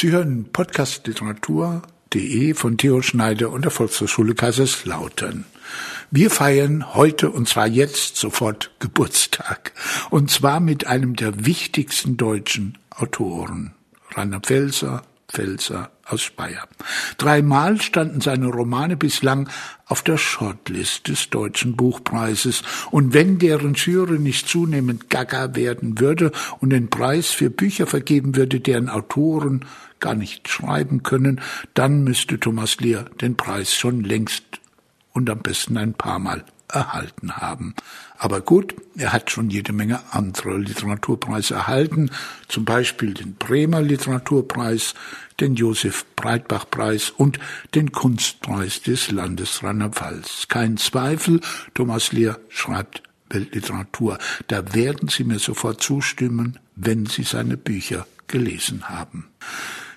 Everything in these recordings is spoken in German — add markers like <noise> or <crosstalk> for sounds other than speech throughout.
Sie hören Podcast Literatur.de von Theo Schneider und der Volkshochschule Kaiserslautern. Wir feiern heute und zwar jetzt sofort Geburtstag. Und zwar mit einem der wichtigsten deutschen Autoren. Rainer Pfelser, Pfelser aus Speyer. Dreimal standen seine Romane bislang auf der Shortlist des Deutschen Buchpreises. Und wenn deren Jury nicht zunehmend gaga werden würde und den Preis für Bücher vergeben würde, deren Autoren gar nicht schreiben können, dann müsste Thomas Lear den Preis schon längst und am besten ein paar Mal erhalten haben. Aber gut, er hat schon jede Menge andere Literaturpreise erhalten, zum Beispiel den Bremer Literaturpreis, den Josef Breitbach Preis und den Kunstpreis des Landes Rheinland-Pfalz. Kein Zweifel, Thomas Lehr schreibt Weltliteratur. Da werden Sie mir sofort zustimmen, wenn Sie seine Bücher gelesen haben.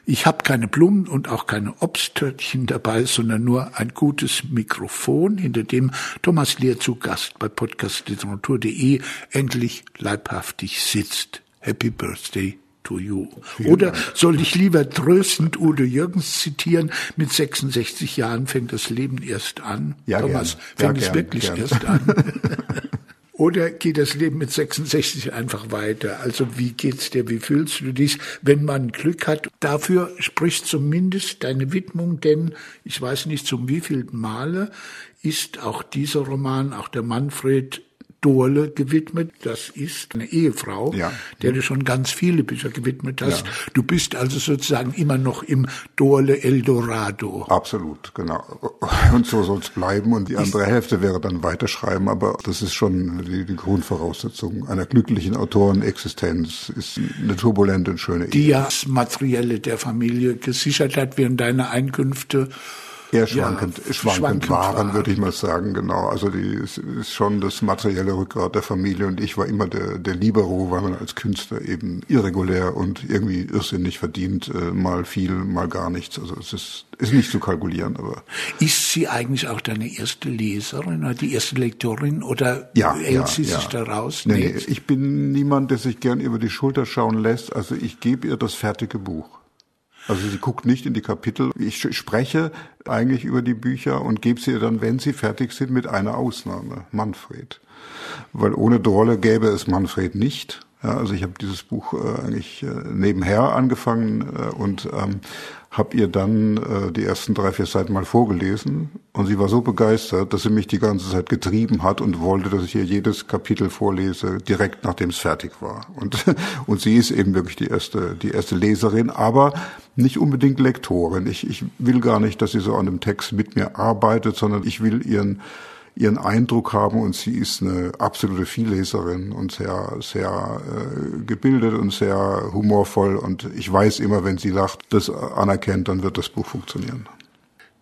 Ich habe keine Blumen und auch keine Obsttörtchen dabei, sondern nur ein gutes Mikrofon, hinter dem Thomas Lehr zu Gast bei podcastliteratur.de endlich leibhaftig sitzt. Happy Birthday to you. Oder soll ich lieber tröstend Udo Jürgens zitieren? Mit 66 Jahren fängt das Leben erst an. Ja, Thomas, gern. fängt ja, es gern, wirklich gern. erst an? <laughs> Oder geht das Leben mit 66 einfach weiter? Also wie geht's dir? Wie fühlst du dich, wenn man Glück hat? Dafür spricht zumindest deine Widmung, denn ich weiß nicht zum wievielten Male ist auch dieser Roman, auch der Manfred Dohle gewidmet. Das ist eine Ehefrau, Ja. der du schon ganz viele Bücher gewidmet hast. Ja. Du bist also sozusagen immer noch im Dohle Eldorado. Absolut, genau. Und so soll es bleiben. Und die andere Hälfte wäre dann weiterschreiben. Aber das ist schon die, die Grundvoraussetzung einer glücklichen Autorenexistenz. Ist eine turbulente und schöne die Ehe. ja das Materielle der Familie gesichert hat, während deine Einkünfte Eher schwankend, Ja, schwankend, schwankend waren, waren. würde ich mal sagen, genau. Also die ist, ist schon das materielle Rückgrat der Familie und ich war immer der, der Libero, weil man als Künstler eben irregulär und irgendwie irrsinnig verdient, äh, mal viel, mal gar nichts. Also es ist, ist nicht zu kalkulieren, aber Ist sie eigentlich auch deine erste Leserin oder die erste Lektorin oder ja, hält ja, sie ja. sich da raus? Nee, nee, ich bin niemand, der sich gern über die Schulter schauen lässt. Also ich gebe ihr das fertige Buch. Also sie guckt nicht in die Kapitel. Ich spreche eigentlich über die Bücher und gebe sie dann, wenn sie fertig sind, mit einer Ausnahme, Manfred. Weil ohne Drolle gäbe es Manfred nicht. Ja, also ich habe dieses Buch äh, eigentlich äh, nebenher angefangen äh, und ähm, habe ihr dann äh, die ersten drei, vier Seiten mal vorgelesen und sie war so begeistert, dass sie mich die ganze Zeit getrieben hat und wollte, dass ich ihr jedes Kapitel vorlese, direkt nachdem es fertig war. Und, <laughs> und sie ist eben wirklich die erste, die erste Leserin, aber nicht unbedingt Lektorin. Ich, ich will gar nicht, dass sie so an dem Text mit mir arbeitet, sondern ich will ihren ihren Eindruck haben und sie ist eine absolute Vielleserin und sehr sehr äh, gebildet und sehr humorvoll und ich weiß immer, wenn sie lacht, das anerkennt, dann wird das Buch funktionieren.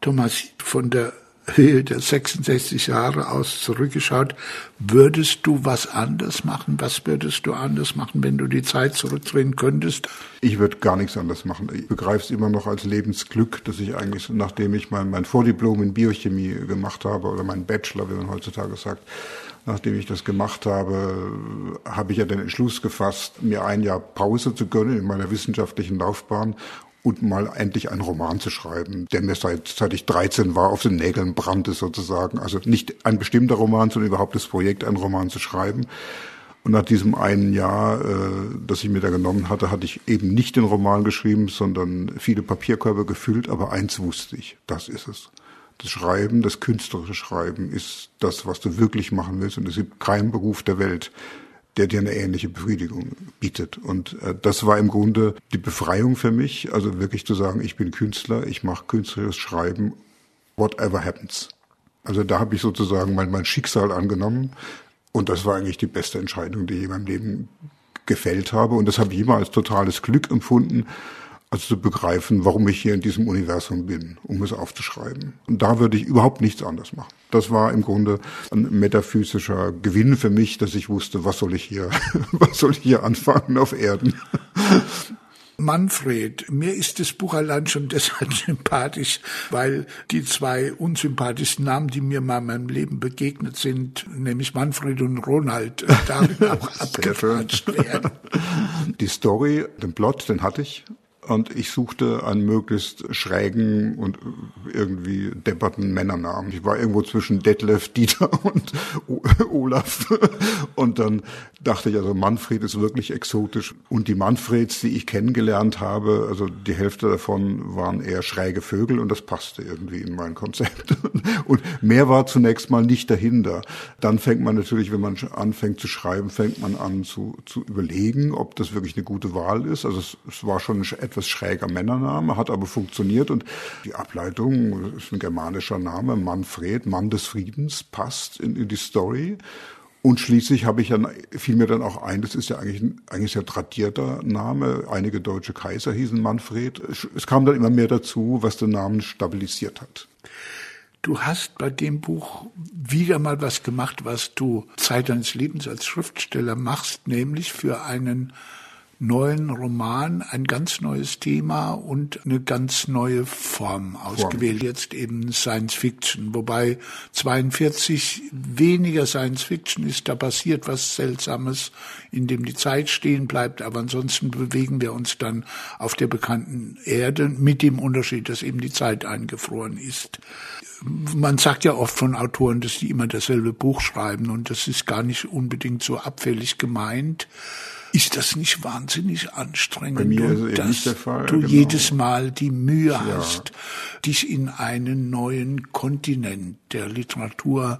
Thomas, von der Höhe der 66 Jahre aus zurückgeschaut, würdest du was anders machen? Was würdest du anders machen, wenn du die Zeit zurückdrehen könntest? Ich würde gar nichts anders machen. Ich begreife es immer noch als Lebensglück, dass ich eigentlich, nachdem ich mein, mein Vordiplom in Biochemie gemacht habe, oder mein Bachelor, wie man heutzutage sagt, nachdem ich das gemacht habe, habe ich ja den Entschluss gefasst, mir ein Jahr Pause zu gönnen in meiner wissenschaftlichen Laufbahn und mal endlich einen Roman zu schreiben, der mir seit, seit ich 13 war auf den Nägeln brannte sozusagen. Also nicht ein bestimmter Roman, sondern überhaupt das Projekt, einen Roman zu schreiben. Und nach diesem einen Jahr, äh, das ich mir da genommen hatte, hatte ich eben nicht den Roman geschrieben, sondern viele Papierkörbe gefüllt. Aber eins wusste ich, das ist es. Das Schreiben, das künstlerische Schreiben ist das, was du wirklich machen willst. Und es gibt keinen Beruf der Welt, der dir eine ähnliche Befriedigung bietet. Und äh, das war im Grunde die Befreiung für mich, also wirklich zu sagen, ich bin Künstler, ich mache künstlerisches Schreiben, whatever happens. Also da habe ich sozusagen mein, mein Schicksal angenommen und das war eigentlich die beste Entscheidung, die ich in meinem Leben gefällt habe. Und das habe ich immer als totales Glück empfunden, also zu begreifen, warum ich hier in diesem Universum bin, um es aufzuschreiben. Und da würde ich überhaupt nichts anders machen. Das war im Grunde ein metaphysischer Gewinn für mich, dass ich wusste, was soll ich hier, <laughs> was soll ich hier anfangen auf Erden. Manfred, mir ist das Buch allein schon deshalb <laughs> sympathisch, weil die zwei unsympathischsten Namen, die mir mal in meinem Leben begegnet sind, nämlich Manfred und Ronald, äh, darin <laughs> auch abgequatscht werden. Die Story, den Plot, den hatte ich. Und ich suchte einen möglichst schrägen und irgendwie depperten Männernamen. Ich war irgendwo zwischen Detlef, Dieter <laughs> und Olaf und dann dachte ich, also Manfred ist wirklich exotisch und die Manfreds, die ich kennengelernt habe, also die Hälfte davon waren eher schräge Vögel und das passte irgendwie in mein Konzept. <laughs> Und mehr war zunächst mal nicht dahinter. Dann fängt man natürlich, wenn man anfängt zu schreiben, fängt man an zu, zu überlegen, ob das wirklich eine gute Wahl ist. Also es, es war schon ein etwas schräger Männername, hat aber funktioniert und die Ableitung ist ein germanischer Name, Manfred, Mann des Friedens, passt in, in die Story. Und schließlich habe ich dann, fiel mir dann auch ein, das ist ja eigentlich ein eigentlich sehr tradierter Name. Einige deutsche Kaiser hießen Manfred. Es kam dann immer mehr dazu, was den Namen stabilisiert hat. Du hast bei dem Buch wieder mal was gemacht, was du Zeit deines Lebens als Schriftsteller machst, nämlich für einen neuen Roman ein ganz neues Thema und eine ganz neue Form ausgewählt. Form. Jetzt eben Science Fiction, wobei 42 weniger Science Fiction ist, da passiert was Seltsames, in dem die Zeit stehen bleibt, aber ansonsten bewegen wir uns dann auf der bekannten Erde mit dem Unterschied, dass eben die Zeit eingefroren ist man sagt ja oft von Autoren, dass die immer dasselbe Buch schreiben und das ist gar nicht unbedingt so abfällig gemeint. Ist das nicht wahnsinnig anstrengend? Ist dass Fall. Du genau. jedes Mal die Mühe ja. hast, dich in einen neuen Kontinent der Literatur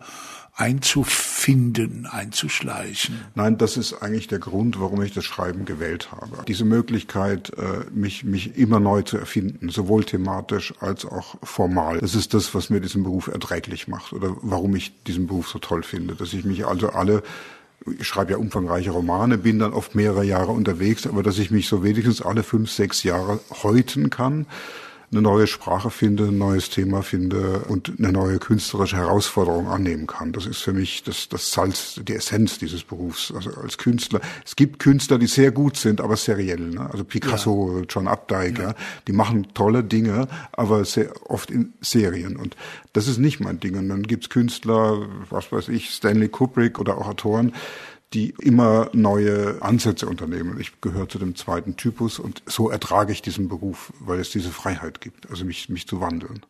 einzufinden, einzuschleichen. Nein, das ist eigentlich der Grund, warum ich das Schreiben gewählt habe. Diese Möglichkeit, äh, mich, mich immer neu zu erfinden, sowohl thematisch als auch formal. Das ist das, was mir diesen Beruf erträglich macht oder warum ich diesen Beruf so toll finde, dass ich mich also alle ich schreibe ja umfangreiche Romane, bin dann oft mehrere Jahre unterwegs, aber dass ich mich so wenigstens alle fünf, sechs Jahre häuten kann eine neue Sprache finde, ein neues Thema finde und eine neue künstlerische Herausforderung annehmen kann. Das ist für mich das, das Salz, die Essenz dieses Berufs. Also als Künstler. Es gibt Künstler, die sehr gut sind, aber seriell. Ne? Also Picasso, ja. John Updike, ja. die machen tolle Dinge, aber sehr oft in Serien. Und das ist nicht mein Ding. Und dann gibt's Künstler, was weiß ich, Stanley Kubrick oder auch Autoren, die immer neue Ansätze unternehmen. Ich gehöre zu dem zweiten Typus und so ertrage ich diesen Beruf, weil es diese Freiheit gibt, also mich, mich zu wandeln.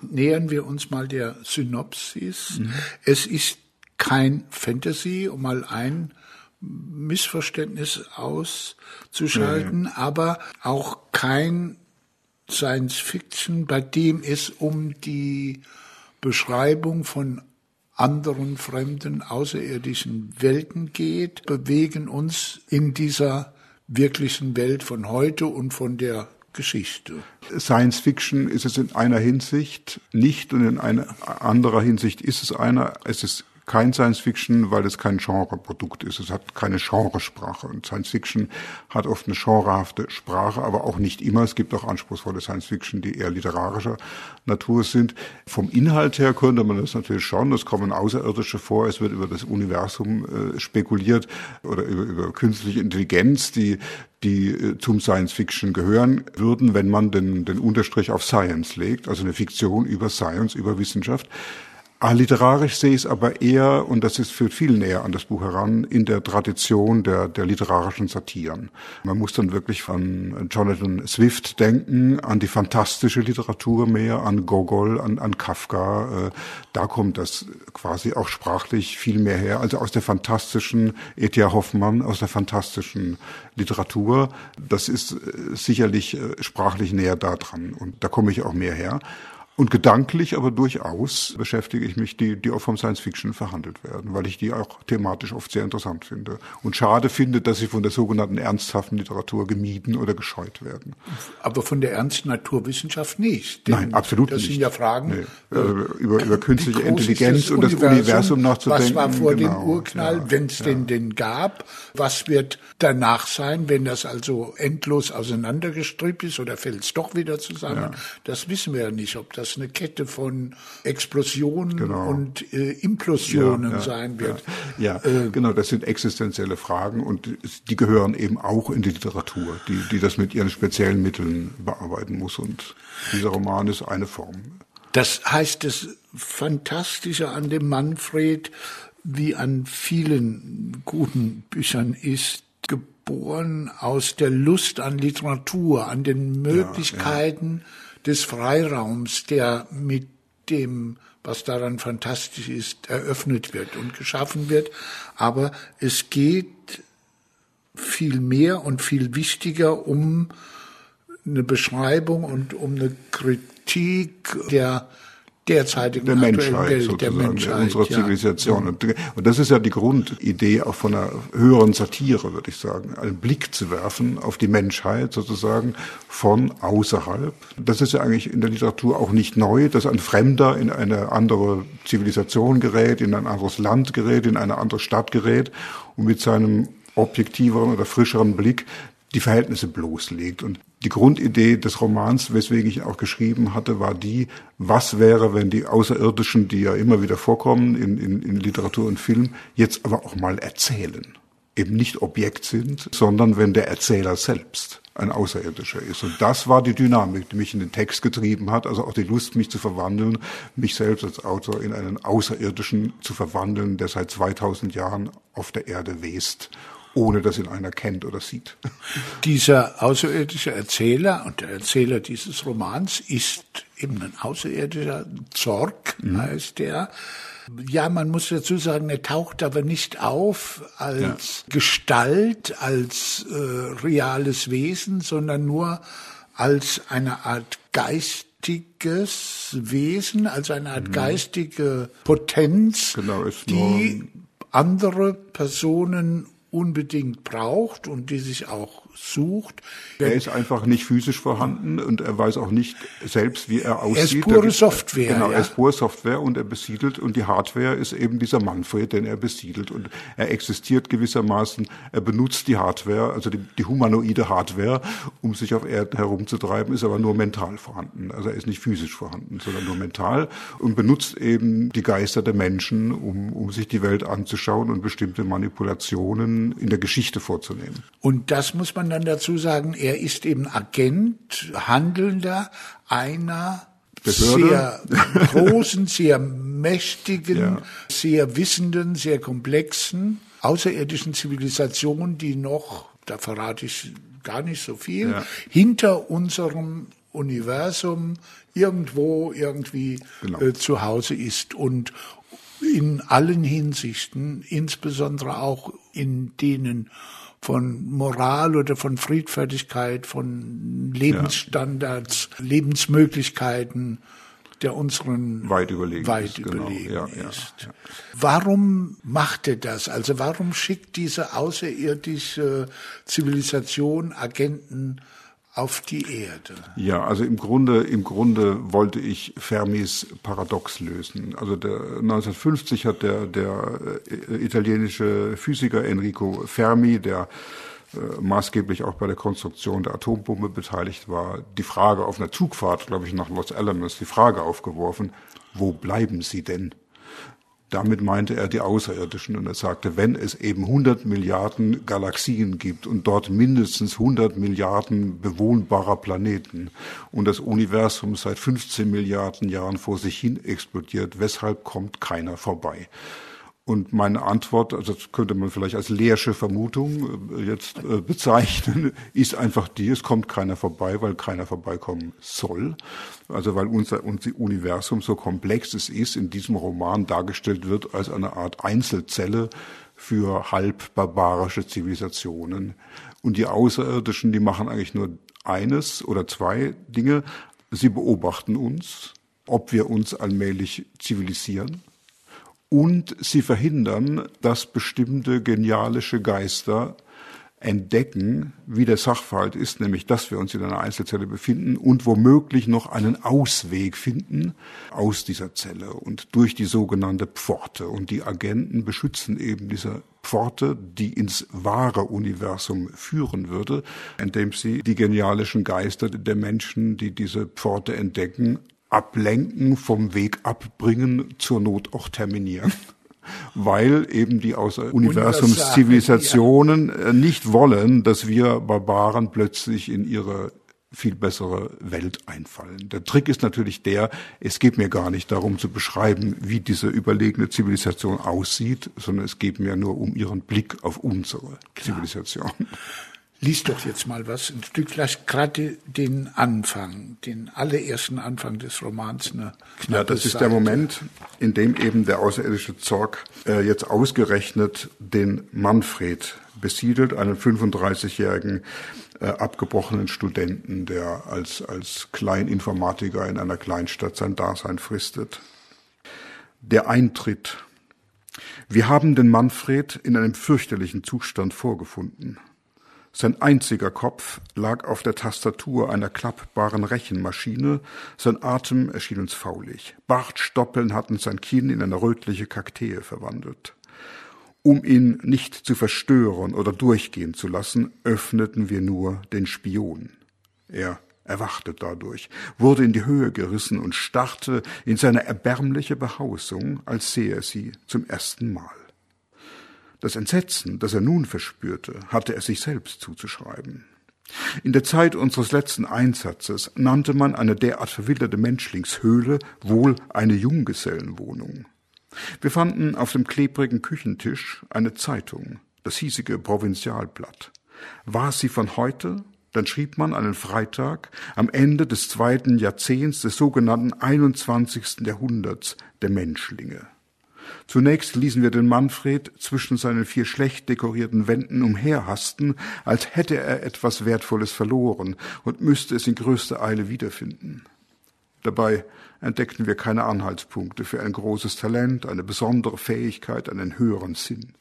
Nähern wir uns mal der Synopsis. Mhm. Es ist kein Fantasy, um mal ein Missverständnis auszuschalten, ja, aber auch kein Science Fiction, bei dem es um die Beschreibung von anderen fremden, außerirdischen Welten geht, bewegen uns in dieser wirklichen Welt von heute und von der Geschichte. Science Fiction ist es in einer Hinsicht nicht und in einer anderer Hinsicht ist es einer. Es ist kein Science Fiction, weil es kein Genreprodukt ist. Es hat keine Genresprache. Und Science Fiction hat oft eine genrehafte Sprache, aber auch nicht immer. Es gibt auch anspruchsvolle Science Fiction, die eher literarischer Natur sind. Vom Inhalt her könnte man das natürlich schon. Es kommen Außerirdische vor. Es wird über das Universum äh, spekuliert oder über, über künstliche Intelligenz, die die äh, zum Science Fiction gehören würden, wenn man den, den Unterstrich auf Science legt, also eine Fiktion über Science, über Wissenschaft. Ah, literarisch sehe ich es aber eher, und das ist führt viel näher an das Buch heran, in der Tradition der, der literarischen Satiren. Man muss dann wirklich von Jonathan Swift denken, an die fantastische Literatur mehr, an Gogol, an, an Kafka. Äh, da kommt das quasi auch sprachlich viel mehr her. Also aus der fantastischen E.T.A. Hoffmann, aus der fantastischen Literatur. Das ist äh, sicherlich äh, sprachlich näher da dran. Und da komme ich auch mehr her. Und gedanklich aber durchaus beschäftige ich mich, die, die auch vom Science Fiction verhandelt werden, weil ich die auch thematisch oft sehr interessant finde. Und schade finde, dass sie von der sogenannten ernsthaften Literatur gemieden oder gescheut werden. Aber von der ernsten Naturwissenschaft nicht. Nein, absolut das nicht. Das sind ja Fragen. Nee. Also über, über künstliche Intelligenz das und das Universum nachzudenken. Was war vor genau. dem Urknall, ja, wenn es ja. den, den gab? Was wird danach sein, wenn das also endlos auseinandergestrippt ist oder fällt es doch wieder zusammen? Ja. Das wissen wir ja nicht, ob das das eine Kette von Explosionen genau. und äh, Implosionen ja, ja, sein wird. Ja, ja äh, genau, das sind existenzielle Fragen und die gehören eben auch in die Literatur, die, die das mit ihren speziellen Mitteln bearbeiten muss. Und dieser Roman ist eine Form. Das heißt, das Fantastische an dem Manfred, wie an vielen guten Büchern ist, geboren aus der Lust an Literatur, an den Möglichkeiten ja, ja. Des Freiraums, der mit dem, was daran fantastisch ist, eröffnet wird und geschaffen wird. Aber es geht viel mehr und viel wichtiger um eine Beschreibung und um eine Kritik der derzeitigen der Menschheit, Welt, sozusagen, der Menschheit, unserer Zivilisation. Ja. Und das ist ja die Grundidee auch von einer höheren Satire, würde ich sagen, einen Blick zu werfen auf die Menschheit sozusagen von außerhalb. Das ist ja eigentlich in der Literatur auch nicht neu, dass ein Fremder in eine andere Zivilisation gerät, in ein anderes Land gerät, in eine andere Stadt gerät und mit seinem objektiveren oder frischeren Blick die Verhältnisse bloßlegt. Und die Grundidee des Romans, weswegen ich auch geschrieben hatte, war die, was wäre, wenn die Außerirdischen, die ja immer wieder vorkommen in, in, in Literatur und Film, jetzt aber auch mal erzählen. Eben nicht Objekt sind, sondern wenn der Erzähler selbst ein Außerirdischer ist. Und das war die Dynamik, die mich in den Text getrieben hat, also auch die Lust, mich zu verwandeln, mich selbst als Autor in einen Außerirdischen zu verwandeln, der seit 2000 Jahren auf der Erde west ohne dass ihn einer kennt oder sieht. <laughs> Dieser außerirdische Erzähler und der Erzähler dieses Romans ist eben ein außerirdischer Zorg, mhm. heißt der. Ja, man muss dazu sagen, er taucht aber nicht auf als ja. Gestalt, als äh, reales Wesen, sondern nur als eine Art geistiges Wesen, als eine Art mhm. geistige Potenz, genau, die andere Personen unbedingt braucht und die sich auch sucht. Er ist einfach nicht physisch vorhanden und er weiß auch nicht selbst, wie er aussieht. Er ist pure Software. Genau, ja. er ist pure Software und er besiedelt und die Hardware ist eben dieser Manfred, den er besiedelt und er existiert gewissermaßen, er benutzt die Hardware, also die, die humanoide Hardware, um sich auf Erden herumzutreiben, ist aber nur mental vorhanden. Also er ist nicht physisch vorhanden, sondern nur mental und benutzt eben die Geister der Menschen, um, um sich die Welt anzuschauen und bestimmte Manipulationen in, der Geschichte vorzunehmen. Und das muss man dann dazu sagen, er ist eben Agent, Handelnder einer Behörde. sehr großen, sehr mächtigen, ja. sehr wissenden, sehr komplexen außerirdischen Zivilisation, die noch, da verrate ich gar nicht so viel, ja. hinter unserem Universum irgendwo irgendwie genau. äh, zu Hause ist und in allen Hinsichten, insbesondere auch in denen von Moral oder von Friedfertigkeit, von Lebensstandards, ja. Lebensmöglichkeiten, der unseren weit überlegen weit ist. Genau. Überlegen ja, ist. Ja, warum macht er das? Also warum schickt diese außerirdische Zivilisation Agenten auf die Erde. Ja, also im Grunde, im Grunde wollte ich Fermis Paradox lösen. Also der, 1950 hat der, der äh, italienische Physiker Enrico Fermi, der äh, maßgeblich auch bei der Konstruktion der Atombombe beteiligt war, die Frage auf einer Zugfahrt, glaube ich, nach Los Alamos, die Frage aufgeworfen, wo bleiben Sie denn? Damit meinte er die Außerirdischen und er sagte, wenn es eben 100 Milliarden Galaxien gibt und dort mindestens 100 Milliarden bewohnbarer Planeten und das Universum seit 15 Milliarden Jahren vor sich hin explodiert, weshalb kommt keiner vorbei? Und meine Antwort, also das könnte man vielleicht als leersche Vermutung äh, jetzt äh, bezeichnen, <laughs> ist einfach die, es kommt keiner vorbei, weil keiner vorbeikommen soll. Also weil unser, unser Universum so komplex es ist, in diesem Roman dargestellt wird als eine Art Einzelzelle für halb barbarische Zivilisationen. Und die Außerirdischen, die machen eigentlich nur eines oder zwei Dinge. Sie beobachten uns, ob wir uns allmählich zivilisieren und sie verhindern, dass bestimmte genialische Geister entdecken, wie der Sachverhalt ist, nämlich dass wir uns in einer Einzelzelle befinden und womöglich noch einen Ausweg finden aus dieser Zelle und durch die sogenannte Pforte. Und die Agenten beschützen eben diese Pforte, die ins wahre Universum führen würde, indem sie die genialischen Geister der Menschen, die diese Pforte entdecken, ablenken, vom Weg abbringen, zur Not auch terminieren. <laughs> Weil eben die außer Universumszivilisationen ja. Äh, nicht wollen, dass wir Barbaren plötzlich in ihre viel bessere Welt einfallen. Der Trick ist natürlich der, es geht mir gar nicht darum zu beschreiben, wie diese überlegene Zivilisation aussieht, sondern es geht mir nur um ihren Blick auf unsere Klar. Zivilisation. Lies doch jetzt mal was, ein Stück, vielleicht gerade den Anfang, den allerersten Anfang des Romans. Eine ja, das ist Seite. der Moment, in dem eben der außerirdische Zorg äh, jetzt ausgerechnet den Manfred besiedelt, einen 35-jährigen äh, abgebrochenen Studenten, der als, als Kleininformatiker in einer Kleinstadt sein Dasein fristet. Der Eintritt. Wir haben den Manfred in einem fürchterlichen Zustand vorgefunden. Sein einziger Kopf lag auf der Tastatur einer klappbaren Rechenmaschine, sein Atem erschien uns faulig. Bartstoppeln hatten sein Kinn in eine rötliche Kaktee verwandelt. Um ihn nicht zu verstören oder durchgehen zu lassen, öffneten wir nur den Spion. Er erwachte dadurch, wurde in die Höhe gerissen und starrte in seine erbärmliche Behausung, als sähe er sie zum ersten Mal. Das Entsetzen, das er nun verspürte, hatte er sich selbst zuzuschreiben. In der Zeit unseres letzten Einsatzes nannte man eine derart verwilderte Menschlingshöhle wohl eine Junggesellenwohnung. Wir fanden auf dem klebrigen Küchentisch eine Zeitung, das hiesige Provinzialblatt. War sie von heute? Dann schrieb man einen Freitag am Ende des zweiten Jahrzehnts des sogenannten 21. Jahrhunderts der Menschlinge. Zunächst ließen wir den Manfred zwischen seinen vier schlecht dekorierten Wänden umherhasten, als hätte er etwas Wertvolles verloren und müsste es in größter Eile wiederfinden. Dabei entdeckten wir keine Anhaltspunkte für ein großes Talent, eine besondere Fähigkeit, einen höheren Sinn.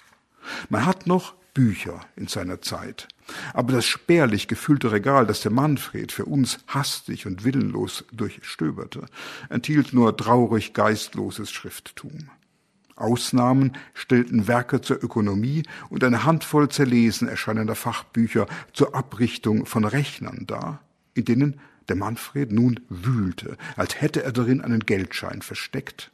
Man hat noch Bücher in seiner Zeit, aber das spärlich gefüllte Regal, das der Manfred für uns hastig und willenlos durchstöberte, enthielt nur traurig geistloses Schrifttum. Ausnahmen stellten Werke zur Ökonomie und eine Handvoll zerlesen erscheinender Fachbücher zur Abrichtung von Rechnern dar, in denen der Manfred nun wühlte, als hätte er darin einen Geldschein versteckt,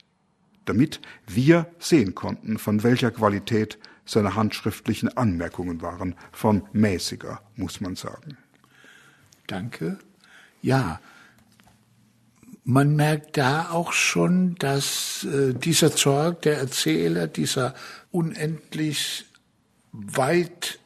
damit wir sehen konnten, von welcher Qualität seine handschriftlichen Anmerkungen waren, von mäßiger, muss man sagen. Danke. Ja, man merkt da auch schon, dass äh, dieser Zorg, der Erzähler, dieser unendlich weit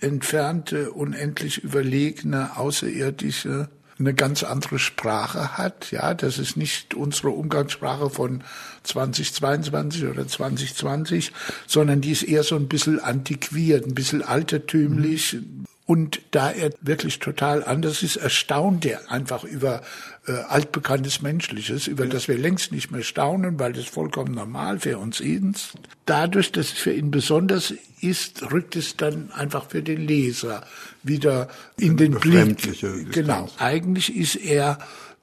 entfernte, unendlich überlegene, außerirdische, eine ganz andere Sprache hat. Ja, das ist nicht unsere Umgangssprache von 2022 oder 2020, sondern die ist eher so ein bisschen antiquiert, ein bisschen altertümlich, mhm. Und da er wirklich total anders ist, erstaunt er einfach über äh, altbekanntes Menschliches, über ja. das wir längst nicht mehr staunen, weil das vollkommen normal für uns ist. Dadurch, dass es für ihn besonders ist, rückt es dann einfach für den Leser wieder in den Blick. Genau. Eigentlich ist er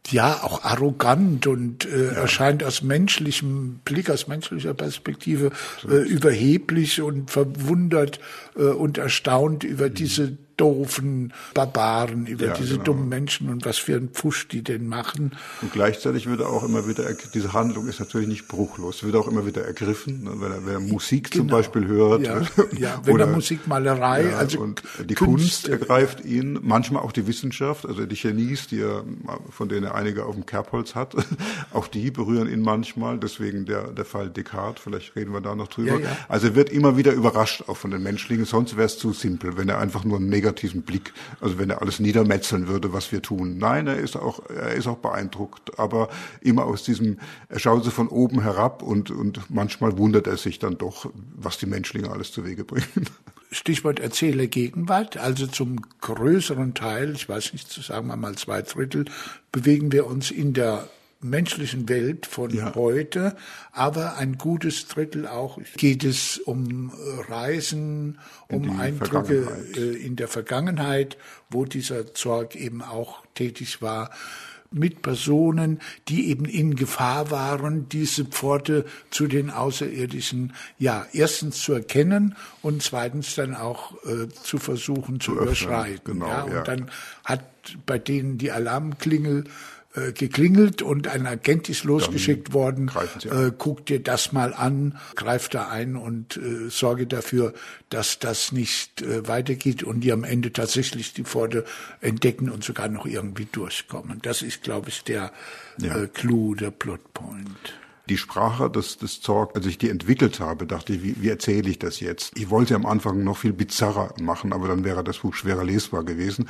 ja auch arrogant und äh, ja. erscheint aus menschlichem Blick, aus menschlicher Perspektive äh, überheblich und verwundert äh, und erstaunt über mhm. diese doofen Barbaren, über ja, diese genau. dummen Menschen und was für ein Pfusch die denn machen. Und gleichzeitig wird er auch immer wieder, diese Handlung ist natürlich nicht bruchlos, wird auch immer wieder ergriffen, ne? wenn, er, wenn er Musik genau. zum Beispiel hört. Ja, <laughs> ja wenn oder, er Musikmalerei, ja, also und die Kunst, Kunst ergreift ihn, manchmal auch die Wissenschaft, also die Genies, die er, von denen er einige auf dem Kerbholz hat, <laughs> auch die berühren ihn manchmal, deswegen der, der Fall Descartes, vielleicht reden wir da noch drüber. Ja. Also er wird immer wieder überrascht auch von den Menschlingen, sonst wäre es zu simpel, wenn er einfach nur negativ negativen Blick, also wenn er alles niedermetzeln würde, was wir tun. Nein, er ist auch, er ist auch beeindruckt, aber immer aus diesem, er schaut so von oben herab und, und manchmal wundert er sich dann doch, was die Menschlinge alles zu Wege bringen. Stichwort Erzähler Gegenwart, also zum größeren Teil, ich weiß nicht, sagen wir mal zwei Drittel, bewegen wir uns in der menschlichen Welt von ja. heute, aber ein gutes Drittel auch geht es um äh, Reisen, um Eindrücke äh, in der Vergangenheit, wo dieser Zorg eben auch tätig war mit Personen, die eben in Gefahr waren, diese Pforte zu den Außerirdischen, ja, erstens zu erkennen und zweitens dann auch äh, zu versuchen zu, zu überschreiten. Genau, ja, und ja. dann hat bei denen die Alarmklingel äh, geklingelt und ein Agent ist losgeschickt worden, äh, guck dir das mal an, greif da ein und äh, sorge dafür, dass das nicht äh, weitergeht und die am Ende tatsächlich die Pforte entdecken und sogar noch irgendwie durchkommen. Das ist, glaube ich, der ja. äh, Clou, der Plotpoint die Sprache des, des Zorg, als ich die entwickelt habe, dachte ich, wie, wie erzähle ich das jetzt? Ich wollte am Anfang noch viel bizarrer machen, aber dann wäre das Buch schwerer lesbar gewesen.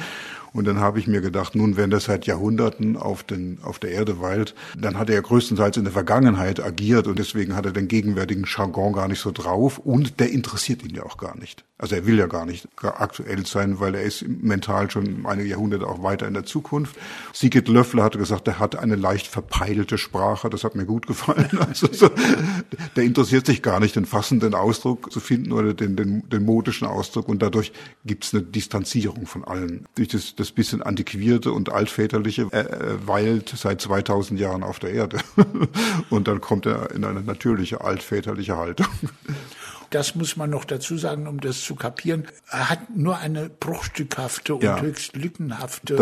Und dann habe ich mir gedacht, nun, wenn das seit Jahrhunderten auf, den, auf der Erde weilt, dann hat er ja größtenteils in der Vergangenheit agiert und deswegen hat er den gegenwärtigen Jargon gar nicht so drauf und der interessiert ihn ja auch gar nicht. Also er will ja gar nicht aktuell sein, weil er ist mental schon einige Jahrhunderte auch weiter in der Zukunft. Sigrid Löffler hatte gesagt, er hat eine leicht verpeilte Sprache, das hat mir gut gefallen. <laughs> Also so, der interessiert sich gar nicht, den fassenden Ausdruck zu finden oder den, den, den modischen Ausdruck und dadurch gibt es eine Distanzierung von allen. Durch das, das bisschen antiquierte und altväterliche äh, äh weilt seit 2000 Jahren auf der Erde <laughs> und dann kommt er in eine natürliche altväterliche Haltung das muss man noch dazu sagen, um das zu kapieren, er hat nur eine bruchstückhafte und ja, höchst lückenhafte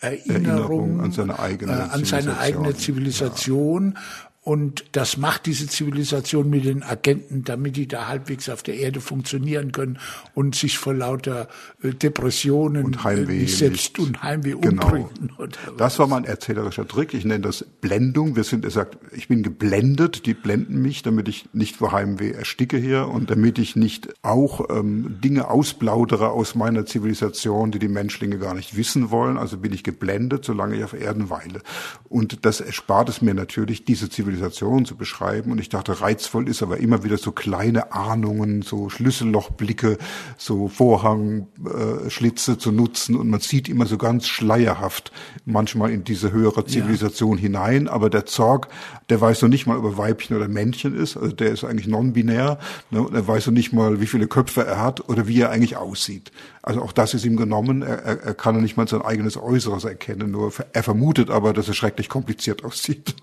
Erinnerung, Erinnerung, an seine eigene, äh, an seine eigene Zivilisation. Ja. Und das macht diese Zivilisation mit den Agenten, damit die da halbwegs auf der Erde funktionieren können und sich vor lauter äh, Depressionen und Heimweh nicht selbst und Heimweh genau. umbringen. Das war mein erzählerischer Trick. Ich nenne das Blendung. Wir sind, er sagt, ich bin geblendet. Die blenden mich, damit ich nicht vor Heimweh ersticke hier und damit ich nicht auch ähm, Dinge ausplaudere aus meiner Zivilisation, die die Menschlinge gar nicht wissen wollen. Also bin ich geblendet, solange ich auf Erden weile. Und das erspart es mir natürlich, diese Zivilisation Zivilisation zu beschreiben. Und ich dachte, reizvoll ist aber immer wieder so kleine Ahnungen, so Schlüssellochblicke, so Vorhangschlitze äh, zu nutzen. Und man sieht immer so ganz schleierhaft manchmal in diese höhere Zivilisation ja. hinein. Aber der Zorg, der weiß noch nicht mal, ob er Weibchen oder Männchen ist. Also der ist eigentlich non-binär. Ne? Und er weiß noch nicht mal, wie viele Köpfe er hat oder wie er eigentlich aussieht. Also auch das ist ihm genommen. Er, er, er kann nicht mal sein eigenes Äußeres erkennen. Nur er vermutet aber, dass er schrecklich kompliziert <laughs> aussieht.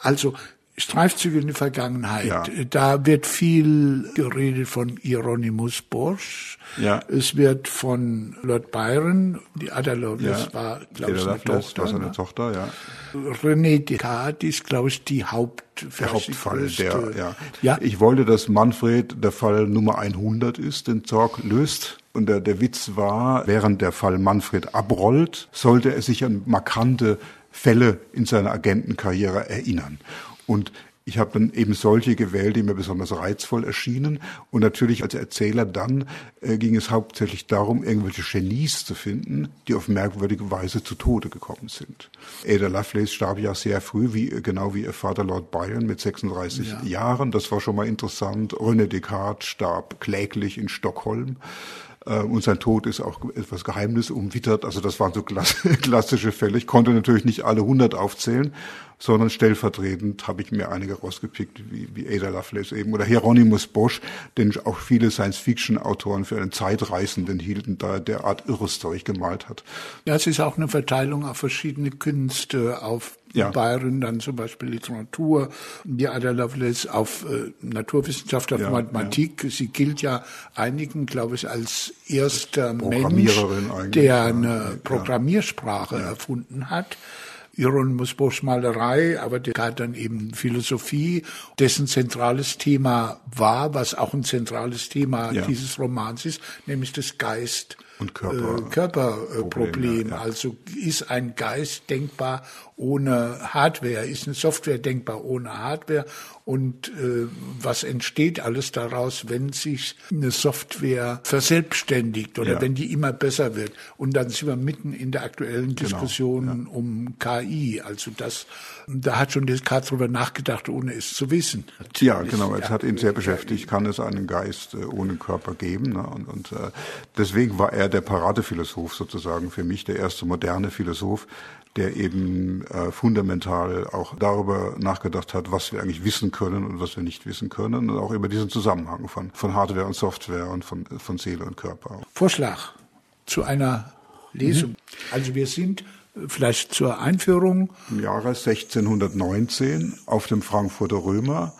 Also Streifzüge in die Vergangenheit. Ja. Da wird viel geredet von Hieronymus Bosch. Ja. Es wird von Lord Byron, die Ada Lovelace ja. war, glaube ich, eine Tochter. War seine Tochter, ja. René Descartes ist, glaube ich, die Haupt der Hauptfall, der, ja. ja. Ich wollte, dass Manfred der Fall Nummer 100 ist, den Zorg löst. Und der, der Witz war, während der Fall Manfred abrollt, sollte er sich an markante Fälle in seiner Agentenkarriere erinnern. Und ich habe dann eben solche gewählt, die mir besonders reizvoll erschienen. Und natürlich als Erzähler dann äh, ging es hauptsächlich darum, irgendwelche Genies zu finden, die auf merkwürdige Weise zu Tode gekommen sind. Ada Lovelace starb ja sehr früh, wie, genau wie ihr Vater Lord Byron mit 36 ja. Jahren. Das war schon mal interessant. René Descartes starb kläglich in Stockholm. Äh, und sein Tod ist auch etwas Geheimnis umwittert. Also das waren so <laughs> klassische Fälle. Ich konnte natürlich nicht alle 100 aufzählen, sondern stellvertretend habe ich mir einige rausgepickt, wie, wie Ada Lovelace eben oder Hieronymus Bosch, den auch viele Science-Fiction-Autoren für einen Zeitreisenden hielten, da er derart irres Zeug gemalt hat. Ja, es ist auch eine Verteilung auf verschiedene Künste, auf ja. Byron dann zum Beispiel Literatur, die Ada Lovelace auf äh, Naturwissenschaft, auf ja, Mathematik. Ja. Sie gilt ja einigen, glaube ich, als erster Mensch, der eine Programmiersprache erfunden hat. Hieronymus Bosch Malerei, aber der hat dann eben Philosophie, dessen zentrales Thema war, was auch ein zentrales Thema ja. dieses Romans ist, nämlich das Geist und Körper, äh, Körperproblem. Ja. Also ist ein Geist denkbar ohne Hardware, ist eine Software denkbar ohne Hardware und äh, was entsteht alles daraus, wenn sich eine Software verselbstständigt oder ja. wenn die immer besser wird. Und dann sind wir mitten in der aktuellen genau, Diskussion genau, ja. um KI. Also das, da hat schon Descartes drüber nachgedacht, ohne es zu wissen. Ja, genau. Es hat ihn sehr beschäftigt. Kann es einen Geist äh, ohne Körper geben? Ne? Und, und äh, deswegen war er der Paradephilosoph sozusagen für mich, der erste moderne Philosoph, der eben äh, fundamental auch darüber nachgedacht hat, was wir eigentlich wissen können und was wir nicht wissen können und auch über diesen Zusammenhang von, von Hardware und Software und von, von Seele und Körper. Vorschlag zu einer Lesung. Mhm. Also wir sind äh, vielleicht zur Einführung. Im Jahre 1619 auf dem Frankfurter Römer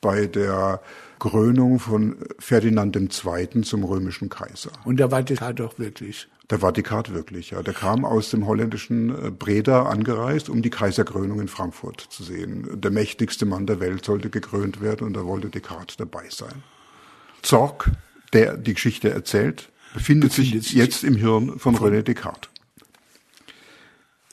bei der Krönung von Ferdinand II. zum römischen Kaiser. Und da war das doch wirklich Da war Descartes wirklich, ja. Der kam aus dem holländischen äh, Breda angereist, um die Kaiserkrönung in Frankfurt zu sehen. Der mächtigste Mann der Welt sollte gekrönt werden und da wollte Descartes dabei sein. Zorg, der die Geschichte erzählt, befindet, befindet sich jetzt im Hirn von, von René Descartes.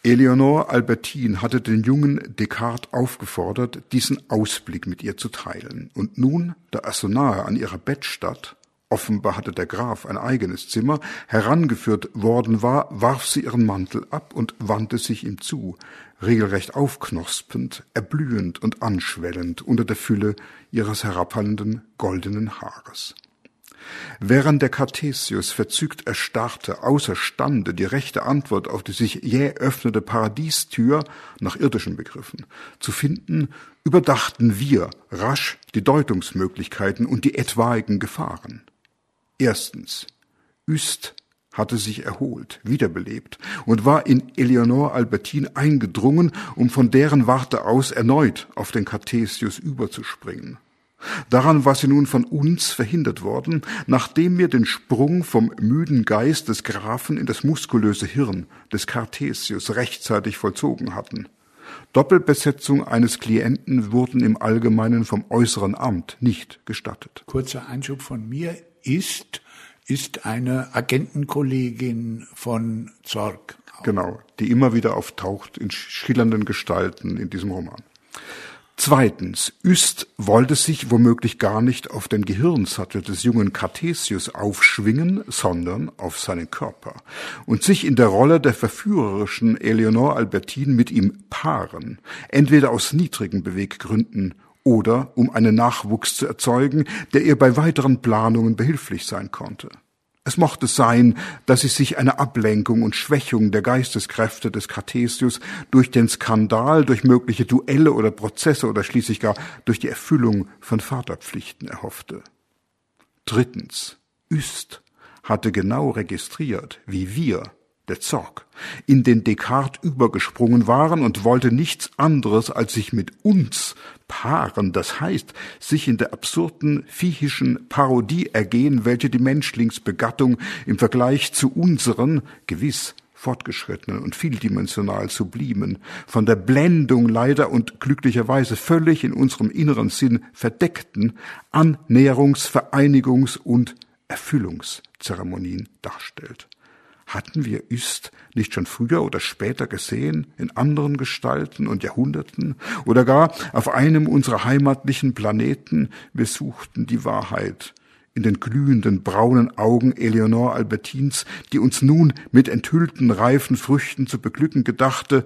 Eleonore Albertine hatte den jungen Descartes aufgefordert, diesen Ausblick mit ihr zu teilen. Und nun, da er so nahe an ihrer Bettstatt, offenbar hatte der Graf ein eigenes Zimmer, herangeführt worden war, warf sie ihren Mantel ab und wandte sich ihm zu, regelrecht aufknospend, erblühend und anschwellend unter der Fülle ihres herabhallenden goldenen Haares. Während der Cartesius verzückt erstarrte, außerstande, die rechte Antwort auf die sich jäh öffnende Paradiestür nach irdischen Begriffen zu finden, überdachten wir rasch die Deutungsmöglichkeiten und die etwaigen Gefahren. Erstens. Üst hatte sich erholt, wiederbelebt und war in Eleonore Albertine eingedrungen, um von deren Warte aus erneut auf den Cartesius überzuspringen. Daran war sie nun von uns verhindert worden, nachdem wir den Sprung vom müden Geist des Grafen in das muskulöse Hirn des Cartesius rechtzeitig vollzogen hatten. Doppelbesetzung eines Klienten wurden im Allgemeinen vom äußeren Amt nicht gestattet. Kurzer Einschub von mir ist, ist eine Agentenkollegin von Zorg. Genau, die immer wieder auftaucht in schillernden Gestalten in diesem Roman. Zweitens, Üst wollte sich womöglich gar nicht auf den Gehirnsattel des jungen Cartesius aufschwingen, sondern auf seinen Körper und sich in der Rolle der verführerischen Eleonore Albertine mit ihm paaren, entweder aus niedrigen Beweggründen oder um einen Nachwuchs zu erzeugen, der ihr bei weiteren Planungen behilflich sein konnte. Es mochte sein, dass sie sich eine Ablenkung und Schwächung der Geisteskräfte des Cartesius durch den Skandal, durch mögliche Duelle oder Prozesse oder schließlich gar durch die Erfüllung von Vaterpflichten erhoffte. Drittens, Üst hatte genau registriert, wie wir der Zorg, in den Descartes übergesprungen waren und wollte nichts anderes als sich mit uns paaren, das heißt, sich in der absurden viehischen Parodie ergehen, welche die Menschlingsbegattung im Vergleich zu unseren gewiss fortgeschrittenen und vieldimensional sublimen, von der Blendung leider und glücklicherweise völlig in unserem inneren Sinn verdeckten Annäherungs-, Vereinigungs- und Erfüllungszeremonien darstellt. Hatten wir Üst nicht schon früher oder später gesehen, in anderen Gestalten und Jahrhunderten, oder gar auf einem unserer heimatlichen Planeten? Wir suchten die Wahrheit in den glühenden braunen Augen Eleonore Albertins, die uns nun mit enthüllten reifen Früchten zu beglücken gedachte,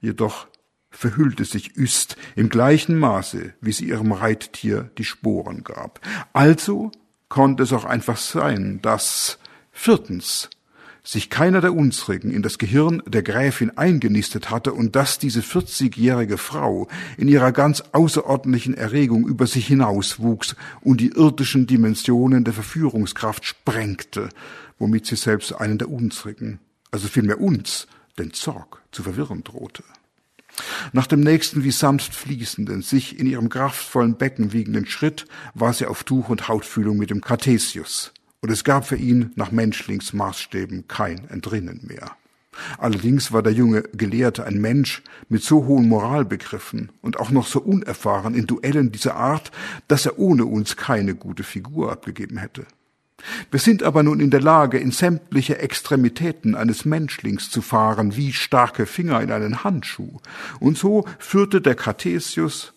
jedoch verhüllte sich Üst im gleichen Maße, wie sie ihrem Reittier die Sporen gab. Also konnte es auch einfach sein, dass viertens sich keiner der unsrigen in das Gehirn der Gräfin eingenistet hatte und dass diese vierzigjährige Frau in ihrer ganz außerordentlichen Erregung über sich hinauswuchs und die irdischen Dimensionen der Verführungskraft sprengte, womit sie selbst einen der unsrigen, also vielmehr uns, den Zorg, zu verwirren drohte. Nach dem nächsten wie sanft fließenden, sich in ihrem kraftvollen Becken wiegenden Schritt war sie auf Tuch und Hautfühlung mit dem Cartesius und es gab für ihn nach Menschlingsmaßstäben kein Entrinnen mehr. Allerdings war der junge Gelehrte ein Mensch mit so hohen Moralbegriffen und auch noch so unerfahren in Duellen dieser Art, dass er ohne uns keine gute Figur abgegeben hätte. Wir sind aber nun in der Lage, in sämtliche Extremitäten eines Menschlings zu fahren, wie starke Finger in einen Handschuh. Und so führte der Cartesius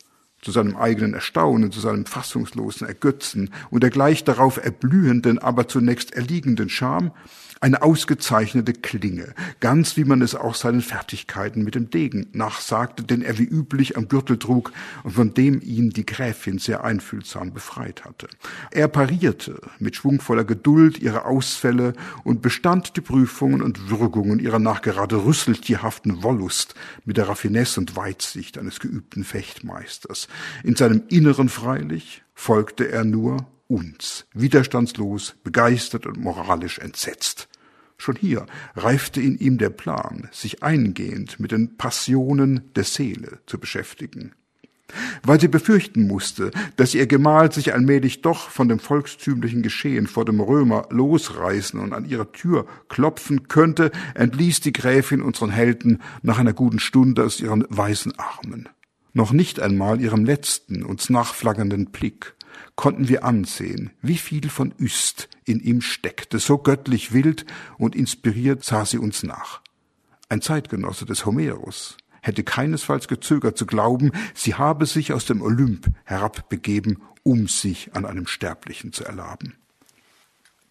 zu seinem eigenen Erstaunen, zu seinem fassungslosen Ergötzen und der gleich darauf erblühenden, aber zunächst erliegenden Scham eine ausgezeichnete Klinge, ganz wie man es auch seinen Fertigkeiten mit dem Degen nachsagte, den er wie üblich am Gürtel trug und von dem ihn die Gräfin sehr einfühlsam befreit hatte. Er parierte mit schwungvoller Geduld ihre Ausfälle und bestand die Prüfungen und Würgungen ihrer nachgerade rüsseltierhaften Wollust mit der Raffinesse und Weitsicht eines geübten Fechtmeisters. In seinem Inneren freilich folgte er nur uns, widerstandslos, begeistert und moralisch entsetzt. Schon hier reifte in ihm der Plan, sich eingehend mit den Passionen der Seele zu beschäftigen. weil sie befürchten musste, dass ihr Gemahl sich allmählich doch von dem volkstümlichen Geschehen vor dem Römer losreißen und an ihre Tür klopfen könnte, entließ die Gräfin unseren Helden nach einer guten Stunde aus ihren weißen Armen. Noch nicht einmal ihrem letzten, uns nachflaggernden Blick konnten wir ansehen, wie viel von Üst in ihm steckte, so göttlich wild und inspiriert sah sie uns nach. Ein Zeitgenosse des Homerus, hätte keinesfalls gezögert zu glauben, sie habe sich aus dem Olymp herabbegeben, um sich an einem Sterblichen zu erlaben.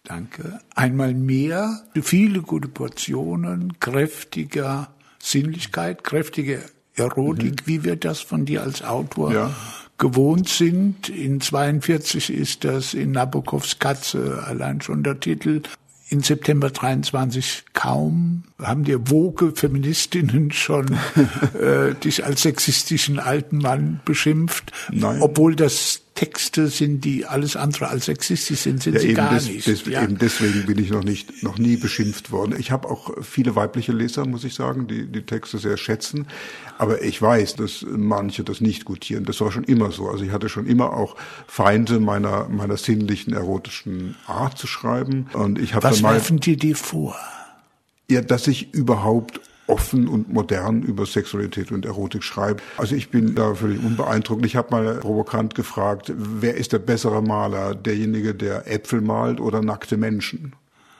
Danke. Einmal mehr viele gute Portionen kräftiger Sinnlichkeit, kräftige Erotik, mhm. wie wir das von dir als Autor ja. Gewohnt sind. In 42 ist das in Nabokovs Katze allein schon der Titel in September 23 kaum. Haben dir woke Feministinnen schon <laughs> äh, dich als sexistischen alten Mann beschimpft? Nein. Obwohl das Texte sind, die alles andere als sexistisch sind, sind ja, sie gar des, nicht. Des, ja. Eben deswegen bin ich noch nicht, noch nie beschimpft worden. Ich habe auch viele weibliche Leser, muss ich sagen, die die Texte sehr schätzen. Aber ich weiß, dass manche das nicht gutieren. Das war schon immer so. Also ich hatte schon immer auch Feinde meiner meiner sinnlichen, erotischen Art zu schreiben. Und ich habe Was werfen die dir vor? Ja, dass ich überhaupt offen und modern über Sexualität und Erotik schreibt. Also ich bin da völlig unbeeindruckt. Ich habe mal provokant gefragt, wer ist der bessere Maler? Derjenige, der Äpfel malt oder nackte Menschen?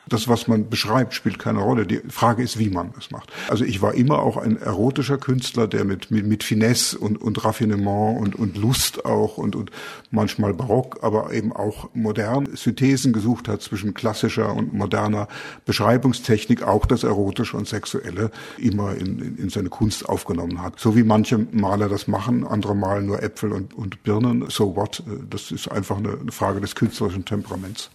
Das, was man beschreibt, spielt keine Rolle. Die Frage ist, wie man es macht. Also ich war immer auch ein erotischer Künstler, der mit, mit, mit Finesse und, und Raffinement und, und Lust auch und, und manchmal barock, aber eben auch modern Synthesen gesucht hat zwischen klassischer und moderner Beschreibungstechnik, auch das Erotische und Sexuelle immer in, in, in seine Kunst aufgenommen hat. So wie manche Maler das machen, andere malen nur Äpfel und, und Birnen. So what? Das ist einfach eine, eine Frage des künstlerischen Temperaments.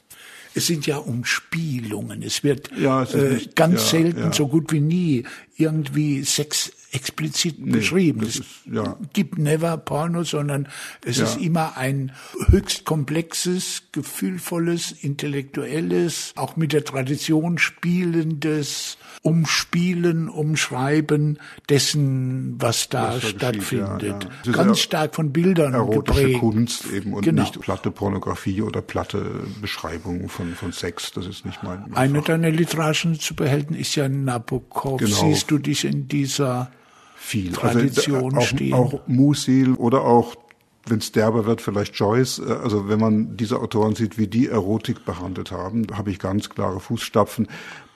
Es sind ja Umspielungen. Es wird ja, es äh, ganz ja, selten, ja. so gut wie nie, irgendwie Sex explizit nee, beschrieben. Es ja. gibt never Porno, sondern es ja. ist immer ein höchst komplexes, gefühlvolles, intellektuelles, auch mit der Tradition spielendes Umspielen, Umschreiben dessen, was da was stattfindet. Ja. Ganz stark von Bildern erotische geprägt. Kunst eben und genau. nicht platte Pornografie oder platte Beschreibung von, von Sex. Das ist nicht mein. Eine deiner literarischen Superhelden ist ja Nabokov. Genau. Siehst du dich in dieser viel. Also, Tradition also, auch, stehen. Auch Musil oder auch wenn es derber wird, vielleicht Joyce. Äh, also wenn man diese Autoren sieht, wie die Erotik behandelt haben, habe ich ganz klare Fußstapfen.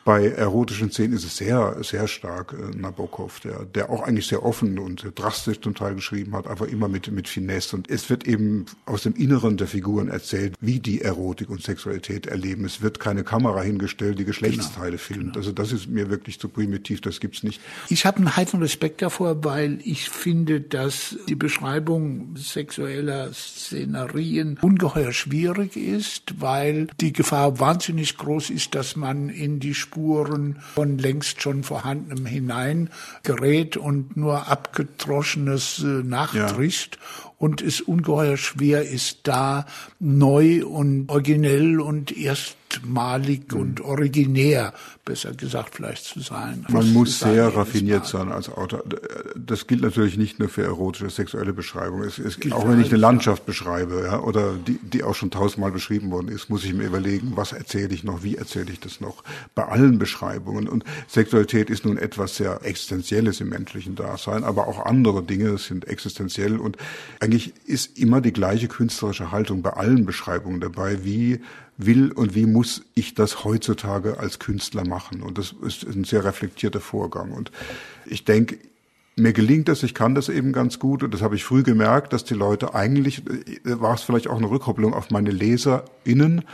Bei erotischen Szenen ist es sehr, sehr stark äh, Nabokov, der, der auch eigentlich sehr offen und drastisch zum Teil geschrieben hat, aber immer mit, mit Finesse. Und es wird eben aus dem Inneren der Figuren erzählt, wie die Erotik und Sexualität erleben. Es wird keine Kamera hingestellt, die Geschlechtsteile genau, filmt. Genau. Also das ist mir wirklich zu primitiv, das gibt's nicht. Ich habe einen heiteren Respekt davor, weil ich finde, dass die Beschreibung sexueller Szenarien ungeheuer schwierig ist, weil die Gefahr wahnsinnig groß ist, dass man in die Spuren von längst schon vorhandenem hinein gerät und nur abgetroschenes äh, nachtrischt ja. und es ungeheuer schwer ist, da neu und originell und erst erstmalig mhm. und originär, besser gesagt vielleicht zu sein. Man muss sehr raffiniert sein als Autor. Das gilt natürlich nicht nur für erotische, sexuelle Beschreibungen. Es, es, auch wenn ich eine Landschaft beschreibe, ja, oder die, die auch schon tausendmal beschrieben worden ist, muss ich mir überlegen, was erzähle ich noch, wie erzähle ich das noch. Bei allen Beschreibungen. Und Sexualität ist nun etwas sehr Existenzielles im menschlichen Dasein, aber auch andere Dinge sind existenziell. Und eigentlich ist immer die gleiche künstlerische Haltung bei allen Beschreibungen dabei, wie will und wie muss ich das heutzutage als Künstler machen. Und das ist ein sehr reflektierter Vorgang. Und ich denke, mir gelingt das, ich kann das eben ganz gut und das habe ich früh gemerkt, dass die Leute eigentlich, äh, war es vielleicht auch eine Rückkopplung auf meine LeserInnen,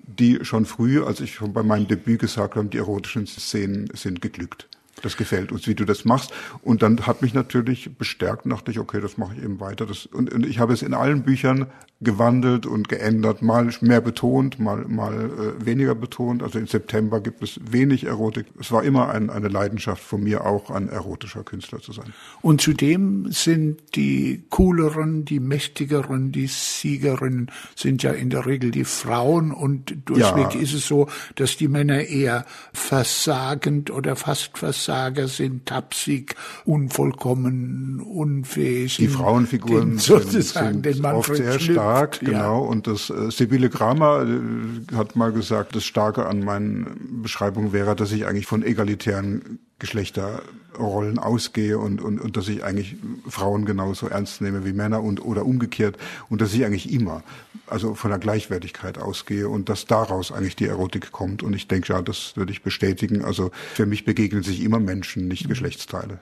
die schon früh, als ich schon bei meinem Debüt gesagt habe, die erotischen Szenen sind geglückt das gefällt uns, wie du das machst. Und dann hat mich natürlich bestärkt, dachte ich, okay, das mache ich eben weiter. Das, und, und ich habe es in allen Büchern gewandelt und geändert, mal mehr betont, mal, mal äh, weniger betont. Also im September gibt es wenig Erotik. Es war immer ein, eine Leidenschaft von mir, auch ein erotischer Künstler zu sein. Und zudem sind die cooleren, die mächtigeren, die Siegerinnen sind ja in der Regel die Frauen und durchweg ja. ist es so, dass die Männer eher versagend oder fast versagend Ja-Sager sind tapsig, unvollkommen, unfähig. Die Frauenfiguren den, sozusagen, sind, sind oft sehr schlüpft, stark, ja. genau. Und das äh, Sibylle Kramer äh, hat mal gesagt, das Starke an meinen Beschreibungen wäre, dass ich eigentlich von egalitären Geschlechterrollen ausgehe und, und, und dass ich eigentlich Frauen genauso ernst nehme wie Männer und oder umgekehrt und dass ich eigentlich immer also von der Gleichwertigkeit ausgehe und dass daraus eigentlich die Erotik kommt und ich denke ja, das würde ich bestätigen. Also für mich begegnen sich immer Menschen, nicht mhm. Geschlechtsteile.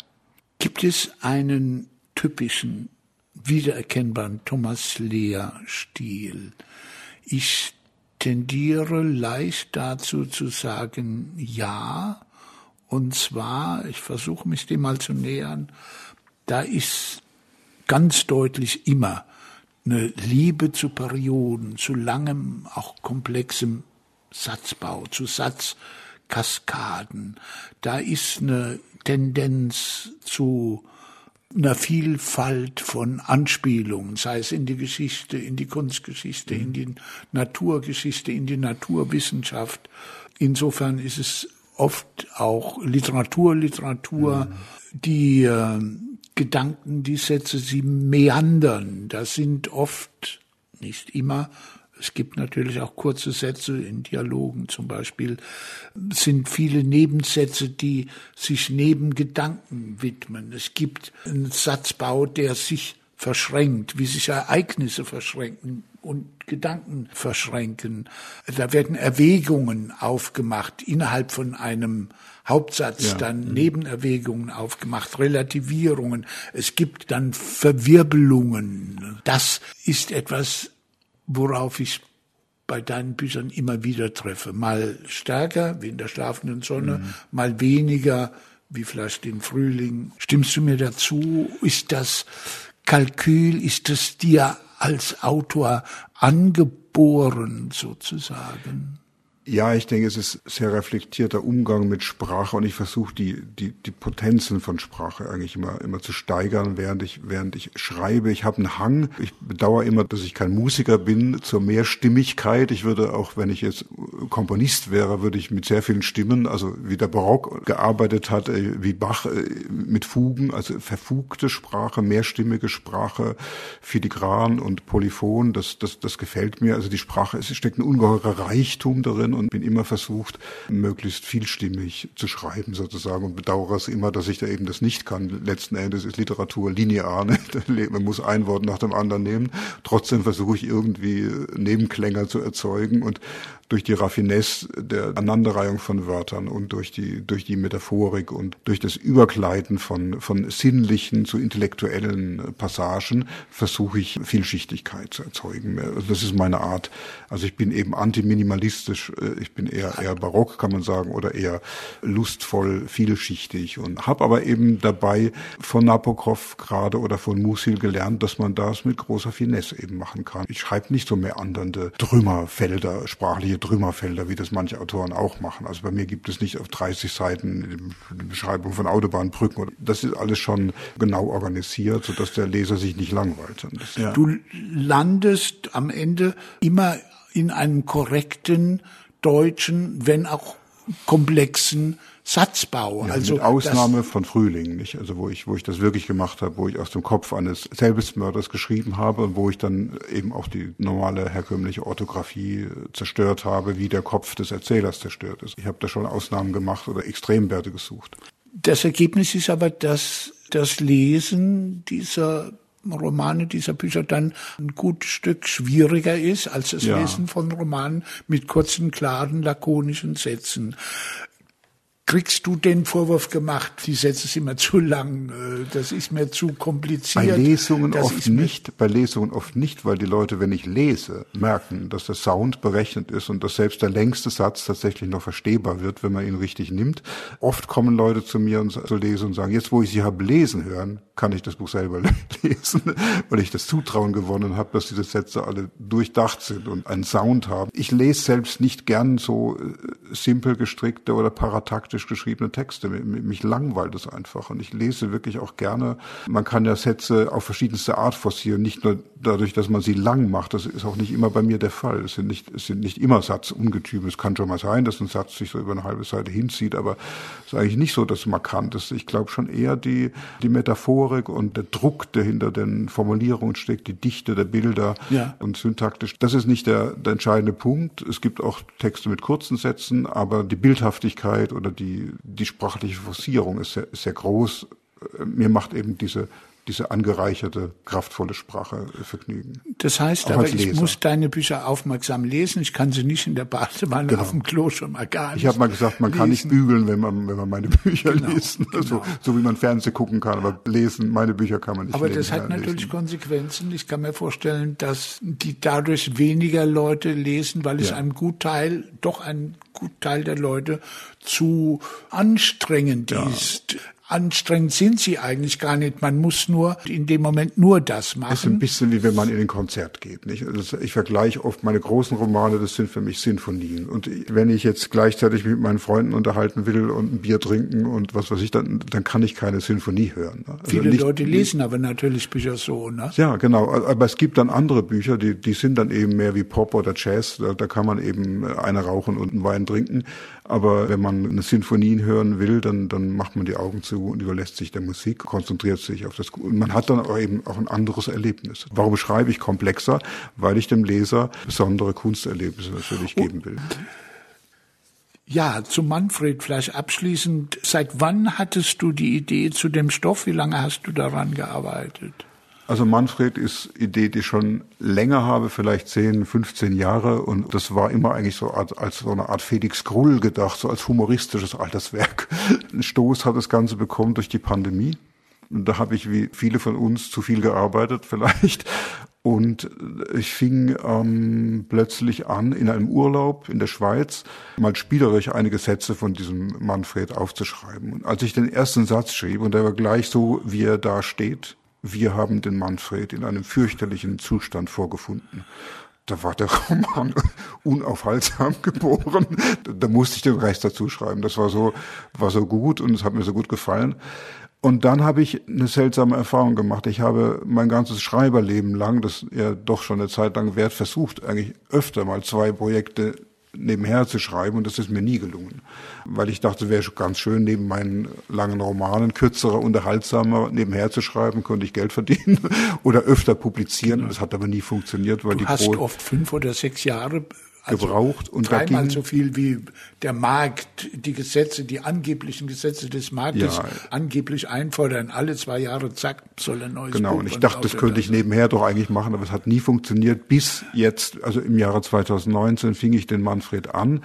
Gibt es einen typischen wiedererkennbaren Thomas Lehr Stil? Ich tendiere leicht dazu zu sagen, ja, und zwar, ich versuche mich dem mal zu nähern, da ist ganz deutlich immer eine Liebe zu Perioden, zu langem, auch komplexem Satzbau, zu Satzkaskaden. Da ist eine Tendenz zu einer Vielfalt von Anspielungen, sei es in die Geschichte, in die Kunstgeschichte, in die Naturgeschichte, in die Naturwissenschaft. Insofern ist es oft auch Literatur, Literatur, mhm. die äh, Gedanken, die Sätze, sie meandern. Das sind oft, nicht immer, es gibt natürlich auch kurze Sätze in Dialogen zum Beispiel, sind viele Nebensätze, die sich neben Gedanken widmen. Es gibt einen Satzbau, der sich verschränkt, wie sich Ereignisse verschränken und Gedanken verschränken. Da werden Erwägungen aufgemacht innerhalb von einem Hauptsatz, ja. dann mhm. Nebenerwägungen aufgemacht, Relativierungen. Es gibt dann Verwirbelungen. Das ist etwas, worauf ich bei deinen Büchern immer wieder treffe. Mal stärker, wie in der schlafenden Sonne, mhm. mal weniger, wie vielleicht den Frühling. Stimmst du mir dazu? Ist das Kalkül, ist das dir als Autor angeboren sozusagen? Ja, ich denke, es ist sehr reflektierter Umgang mit Sprache und ich versuche die, die, die Potenzen von Sprache eigentlich immer, immer zu steigern, während ich, während ich schreibe. Ich habe einen Hang. Ich bedauere immer, dass ich kein Musiker bin, zur Mehrstimmigkeit. Ich würde auch, wenn ich jetzt Komponist wäre, würde ich mit sehr vielen Stimmen, also wie der Barock gearbeitet hat, äh, wie Bach äh, mit Fugen, also verfugte Sprache, mehrstimmige Sprache, filigran und polyphon, das, das, das gefällt mir. Also die Sprache, es steckt ein ungeheurer Reichtum darin und bin immer versucht, möglichst vielstimmig zu schreiben sozusagen und bedauere es immer, dass ich da eben das nicht kann. Letzten Endes ist Literatur linear. Ne? <laughs> Man muss ein Wort nach dem anderen nehmen. Trotzdem versuche ich irgendwie Nebenklänge zu erzeugen und durch die Raffinesse der Aneinanderreihung von Wörtern und durch die, durch die Metaphorik und durch das Übergleiten von, von sinnlichen zu intellektuellen Passagen versuche ich Vielschichtigkeit zu erzeugen. Also das ist meine Art. Also ich bin eben antiminimalistisch, ich bin eher, eher barock, kann man sagen, oder eher lustvoll, vielschichtig und habe aber eben dabei von Nabokov gerade oder von Musil gelernt, dass man das mit großer Finesse eben machen kann. Ich schreibe nicht so meandernde Trümmerfelder, sprachliche solche Trümmerfelder, wie das manche Autoren auch machen. Also bei mir gibt es nicht auf 30 Seiten eine Beschreibung von Autobahnbrücken. Das ist alles schon genau organisiert, sodass der Leser sich nicht langweilt. Ja. Du landest am Ende immer in einem korrekten deutschen, wenn auch komplexen Satzbau. Ja, also mit Ausnahme von Frühling, nicht? Also wo ich, wo ich das wirklich gemacht habe, wo ich aus dem Kopf eines Selbstmörders geschrieben habe und wo ich dann eben auch die normale herkömmliche Orthographie äh, zerstört habe, wie der Kopf des Erzählers zerstört ist. Ich habe da schon Ausnahmen gemacht oder Extremwerte gesucht. Das Ergebnis ist aber, dass das Lesen dieser Romane dieser Bücher dann ein gutes Stück schwieriger ist als das ja. Lesen von Romanen mit kurzen, klaren, lakonischen Sätzen. Kriegst du den Vorwurf gemacht, die Sätze sind immer zu lang, äh, das ist mir zu kompliziert? Bei Lesungen oft nicht, bei Lesungen oft nicht, weil die Leute, wenn ich lese, merken, dass der Sound berechnet ist und dass selbst der längste Satz tatsächlich noch verstehbar wird, wenn man ihn richtig nimmt. Oft kommen Leute zu mir und zu lesen und sagen, jetzt wo ich sie habe lesen hören, kann ich das Buch selber <laughs> lesen, weil ich das Zutrauen gewonnen habe, dass diese Sätze alle durchdacht sind und einen Sound haben. Ich lese selbst nicht gern so äh, simpel gestrickte oder parataktische hektisch geschriebene Texte. Mich langweilt es einfach und ich lese wirklich auch gerne. Man kann ja Sätze auf verschiedenste Art forcieren, nicht nur dadurch, dass man sie lang macht. Das ist auch nicht immer bei mir der Fall. Es sind nicht, es sind nicht immer Satzungetüme. Es kann schon mal sein, dass ein Satz sich so über eine halbe Seite hinzieht, aber es ist eigentlich nicht so, dass es markant ist. Ich glaube schon eher die, die Metaphorik und der Druck, der hinter den Formulierungen steckt, die Dichte der Bilder ja. und syntaktisch. Das ist nicht der, der entscheidende Punkt. Es gibt auch Texte mit kurzen Sätzen, aber die Bildhaftigkeit oder die, die sprachliche Forcierung ist sehr, sehr groß. Mir macht eben diese diese angereicherte, kraftvolle Sprache vergnügen. Das heißt aber, ich muss deine Bücher aufmerksam lesen. Ich kann sie nicht in der Badewanne genau. auf dem Klo schon mal gar nicht. Ich habe mal gesagt, man lesen. kann nicht bügeln, wenn man, wenn man meine Bücher genau, liest. Genau. So, so wie man Fernsehen gucken kann, aber lesen, meine Bücher kann man nicht Aber das hat natürlich lesen. Konsequenzen. Ich kann mir vorstellen, dass die dadurch weniger Leute lesen, weil es ja. einem Gutteil, doch ein Gutteil der Leute zu anstrengend ja. ist anstrengend sind sie eigentlich gar nicht. Man muss nur in dem Moment nur das machen. Das ist ein bisschen wie wenn man in ein Konzert geht. Nicht? Also ich vergleiche oft meine großen Romane, das sind für mich Sinfonien. Und wenn ich jetzt gleichzeitig mit meinen Freunden unterhalten will und ein Bier trinken und was weiß ich, dann, dann kann ich keine Sinfonie hören. Ne? Also Viele nicht, Leute lesen aber natürlich Bücher so. Ne? Ja, genau. Aber es gibt dann andere Bücher, die, die sind dann eben mehr wie Pop oder Jazz. Da, da kann man eben eine rauchen und einen Wein trinken. Aber wenn man eine Sinfonie hören will, dann, dann macht man die Augen zu und überlässt sich der Musik, konzentriert sich auf das. Und man hat dann auch eben auch ein anderes Erlebnis. Warum schreibe ich komplexer? Weil ich dem Leser besondere Kunsterlebnisse natürlich geben will. Ja, zu Manfred vielleicht abschließend. Seit wann hattest du die Idee zu dem Stoff? Wie lange hast du daran gearbeitet? Also Manfred ist Idee, die ich schon länger habe, vielleicht 10, 15 Jahre. Und das war immer eigentlich so als, als so eine Art Felix Grull gedacht, so als humoristisches Alterswerk. <laughs> Ein Stoß hat das Ganze bekommen durch die Pandemie. Und da habe ich wie viele von uns zu viel gearbeitet <laughs> vielleicht. Und ich fing ähm, plötzlich an, in einem Urlaub in der Schweiz mal spielerisch einige Sätze von diesem Manfred aufzuschreiben. Und als ich den ersten Satz schrieb, und der war gleich so, wie er da steht, wir haben den Manfred in einem fürchterlichen Zustand vorgefunden. Da war der Roman <laughs> unaufhaltsam <laughs> geboren. Da musste ich den Rest dazu schreiben. Das war so, war so gut und es hat mir so gut gefallen. Und dann habe ich eine seltsame Erfahrung gemacht. Ich habe mein ganzes Schreiberleben lang, das ja doch schon eine Zeit lang wert, versucht, eigentlich öfter mal zwei Projekte nebenher zu schreiben und das ist mir nie gelungen. Weil ich dachte, wäre ganz schön, neben meinen langen Romanen kürzerer, unterhaltsamer nebenher zu schreiben, könnte ich Geld verdienen <laughs> oder öfter publizieren. Genau. Das hat aber nie funktioniert, weil du die hast oft fünf oder sechs Jahre also gebraucht und dreimal so viel wie der Markt, die Gesetze, die angeblichen Gesetze des Marktes ja, angeblich einfordern. Alle zwei Jahre, zack, soll ein neues Genau, Buch und ich dachte, das könnte ich nebenher doch eigentlich machen, aber es hat nie funktioniert. Bis jetzt, also im Jahre 2019 fing ich den Manfred an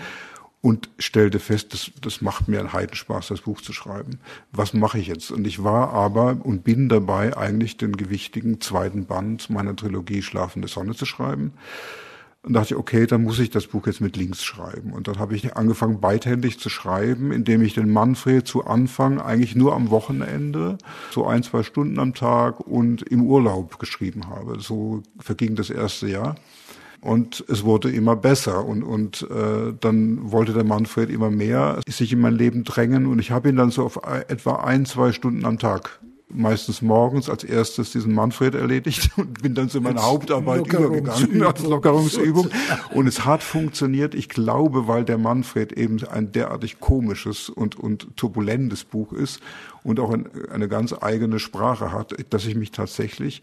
und stellte fest, das, das macht mir einen Heidenspaß, das Buch zu schreiben. Was mache ich jetzt? Und ich war aber und bin dabei, eigentlich den gewichtigen zweiten Band meiner Trilogie Schlafende Sonne zu schreiben. Und dachte ich, okay, dann muss ich das Buch jetzt mit links schreiben. Und dann habe ich angefangen, beidhändig zu schreiben, indem ich den Manfred zu Anfang eigentlich nur am Wochenende, so ein, zwei Stunden am Tag und im Urlaub geschrieben habe. So verging das erste Jahr. Und es wurde immer besser und, und äh, dann wollte der Manfred immer mehr sich in mein Leben drängen und ich habe ihn dann so auf etwa ein, zwei Stunden am Tag meistens morgens als erstes diesen Manfred erledigt <laughs> und bin dann zu meiner als Hauptarbeit übergegangen als Lockerungsübung. Und es hat funktioniert. Ich glaube, weil der Manfred eben ein derartig komisches und, und turbulentes Buch ist und auch ein, eine ganz eigene Sprache hat, dass ich mich tatsächlich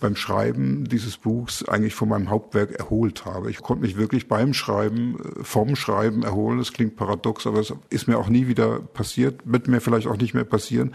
beim Schreiben dieses Buchs eigentlich von meinem Hauptwerk erholt habe. Ich konnte mich wirklich beim Schreiben, äh, vom Schreiben erholen. Das klingt paradox, aber es ist mir auch nie wieder passiert, wird mir vielleicht auch nicht mehr passieren.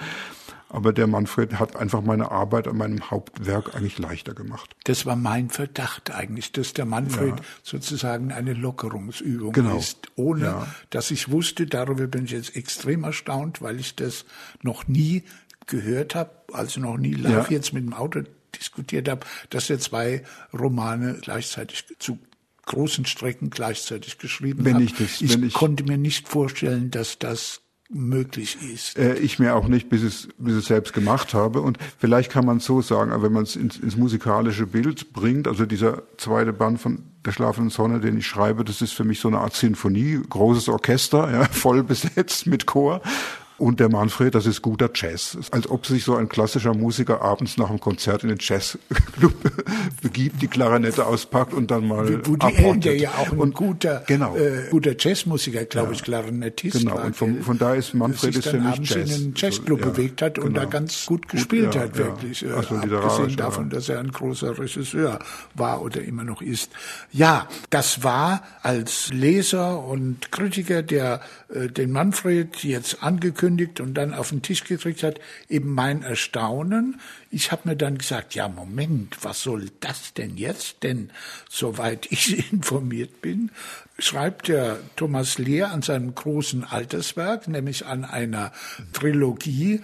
Aber der Manfred hat einfach meine Arbeit an meinem Hauptwerk eigentlich leichter gemacht. Das war mein Verdacht eigentlich, dass der Manfred ja. sozusagen eine Lockerungsübung genau. ist, ohne ja. dass ich wusste, darüber bin ich jetzt extrem erstaunt, weil ich das noch nie gehört habe, also noch nie live ja. jetzt mit dem Auto diskutiert habe, dass er zwei Romane gleichzeitig zu großen Strecken gleichzeitig geschrieben wenn hat. Ich, das, ich, ich konnte mir nicht vorstellen, dass das möglich ist. Äh, ich mir auch nicht, bis es, bis es selbst gemacht habe. Und vielleicht kann man es so sagen, wenn man es ins, ins musikalische Bild bringt, also dieser zweite Band von der schlafenden Sonne, den ich schreibe, das ist für mich so eine Art Sinfonie, großes Orchester, ja, <laughs> voll besetzt mit Chor. Und der Manfred, das ist guter Jazz. Als ob sich so ein klassischer Musiker abends nach einem Konzert in den Jazzclub <laughs> begibt, die Klarinette auspackt und dann mal Woody Allen, der ja auch ein und, guter, genau. äh, guter Jazzmusiker, glaube ja. ich, Klarinettist Genau, war, und von, von da ist Manfred ist mich abends Jazz. in einen Jazzclub so, ja, bewegt hat und genau. da ganz gut gespielt gut, ja, hat, wirklich. Ja. Also abgesehen davon, dass er ein großer Regisseur war oder immer noch ist. Ja, das war als Leser und Kritiker, der äh, den Manfred jetzt angekündigt und dann auf den Tisch gekriegt hat, eben mein Erstaunen. Ich habe mir dann gesagt, ja Moment, was soll das denn jetzt? Denn soweit ich <laughs> informiert bin, schreibt der Thomas Lehr an seinem großen Alterswerk, nämlich an einer Trilogie,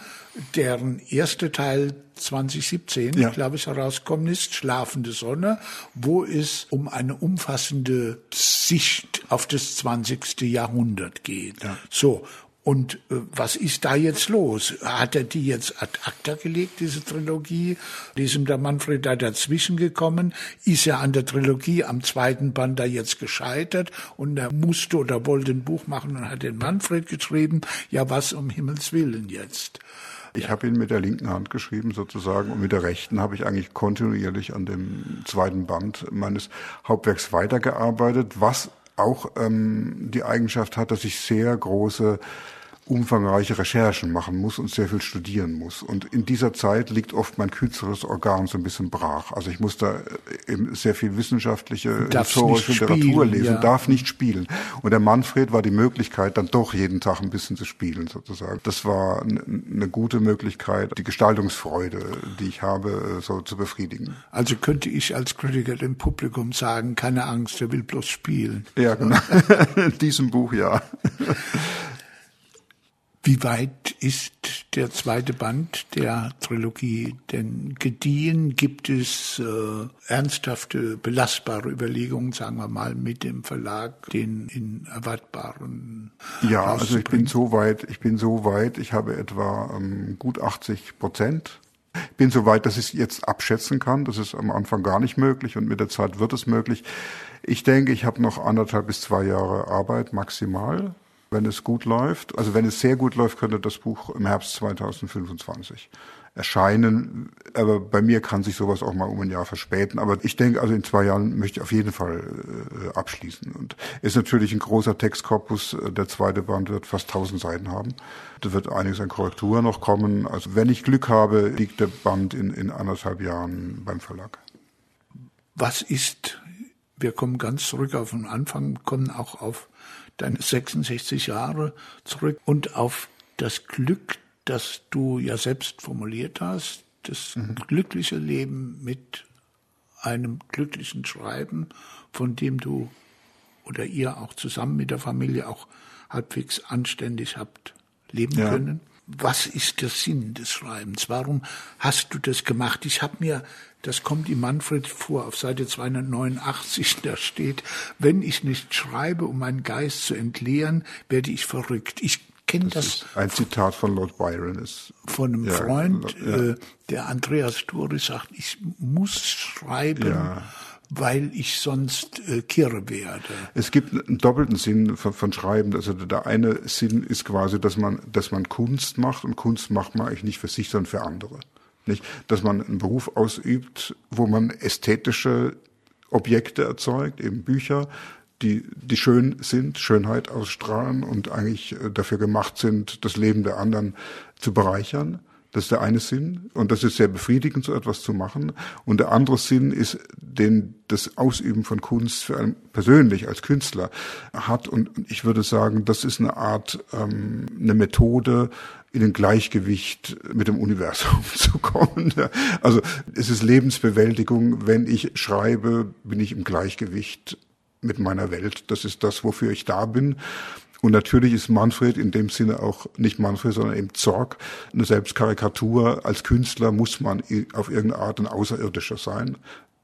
deren erster Teil 2017, ja. glaube ich, herauskommen ist, Schlafende Sonne, wo es um eine umfassende Sicht auf das 20. Jahrhundert geht. Ja. So. Und äh, was ist da jetzt los? Hat er die jetzt ad acta gelegt, diese Trilogie? Ist ihm der Manfred da dazwischen gekommen? Ist er an der Trilogie am zweiten Band da jetzt gescheitert und er musste oder wollte ein Buch machen und hat den Manfred geschrieben? Ja, was um Himmels Willen jetzt? Ich ja. habe ihn mit der linken Hand geschrieben sozusagen und mit der rechten habe ich eigentlich kontinuierlich an dem zweiten Band meines Hauptwerks weitergearbeitet, was auch ähm, die Eigenschaft hat, dass ich sehr große umfangreiche Recherchen machen muss und sehr viel studieren muss. Und in dieser Zeit liegt oft mein kürzeres Organ so ein bisschen brach. Also ich muss da äh, eben sehr viel wissenschaftliche, historische Literatur lesen, ja. darf nicht spielen. Und der Manfred war die Möglichkeit, dann doch jeden Tag ein bisschen zu spielen, sozusagen. Das war eine gute Möglichkeit, die Gestaltungsfreude, die ich habe, äh, so zu befriedigen. Also könnte ich als Kritiker dem Publikum sagen, keine Angst, er will bloß spielen. Ja, genau. <laughs> in diesem Buch ja. Wie weit ist der zweite Band der Trilogie denn gediehen? Gibt es äh, ernsthafte, belastbare Überlegungen, sagen wir mal, mit dem Verlag, den in erwartbaren Ja, also ich bin so weit, ich bin so weit, ich habe etwa ähm, gut 80 Prozent Ich bin so weit, dass ich es jetzt abschätzen kann. Das ist am Anfang gar nicht möglich und mit der Zeit wird es möglich. Ich denke, ich habe noch anderthalb bis zwei Jahre Arbeit maximal wenn es gut läuft. Also wenn es sehr gut läuft, könnte das Buch im Herbst 2025 erscheinen. Aber bei mir kann sich sowas auch mal um ein Jahr verspäten. Aber ich denke, also in zwei Jahren möchte ich auf jeden Fall äh, abschließen. Und ist natürlich ein großer Textkorpus. Der zweite Band wird fast 1000 Seiten haben. Da wird einiges an Korrektur noch kommen. Also wenn ich Glück habe, liegt der Band in, in anderthalb Jahren beim Verlag. Was ist, wir kommen ganz zurück auf den Anfang, kommen auch auf deine 66 Jahre zurück und auf das Glück, das du ja selbst formuliert hast, das mhm. glückliche Leben mit einem glücklichen Schreiben, von dem du oder ihr auch zusammen mit der Familie auch halbwegs anständig habt leben ja. können. Was ist der Sinn des Schreibens? Warum hast du das gemacht? Ich habe mir das kommt im Manfred vor, auf Seite 289, da steht, wenn ich nicht schreibe, um meinen Geist zu entleeren, werde ich verrückt. Ich kenne das. das ein Zitat von Lord Byron ist. Von einem ja, Freund, ja. Äh, der Andreas Dori sagt, ich muss schreiben. Ja weil ich sonst äh, kirre werde. Es gibt einen doppelten Sinn von, von, Schreiben. Also der eine Sinn ist quasi, dass man, dass man Kunst macht und Kunst macht man eigentlich nicht für sich, sondern für andere. Nicht? Dass man einen Beruf ausübt, wo man ästhetische Objekte erzeugt, eben Bücher, die, die schön sind, Schönheit ausstrahlen und eigentlich äh, dafür gemacht sind, das Leben der anderen zu bereichern. Das ist der eine Sinn und das ist sehr befriedigend, so etwas zu machen. Und der andere Sinn ist, den das Ausüben von Kunst für einen persönlich als Künstler hat. Und ich würde sagen, das ist eine Art, ähm, eine Methode, in ein Gleichgewicht mit dem Universum <laughs> zu kommen. Also es ist Lebensbewältigung. Wenn ich schreibe, bin ich im Gleichgewicht mit meiner Welt. Das ist das, wofür ich da bin. Und natürlich ist Manfred in dem Sinne auch nicht Manfred, sondern eben Zorg, eine Selbstkarikatur. Als Künstler muss man auf irgendeine Art ein Außerirdischer sein,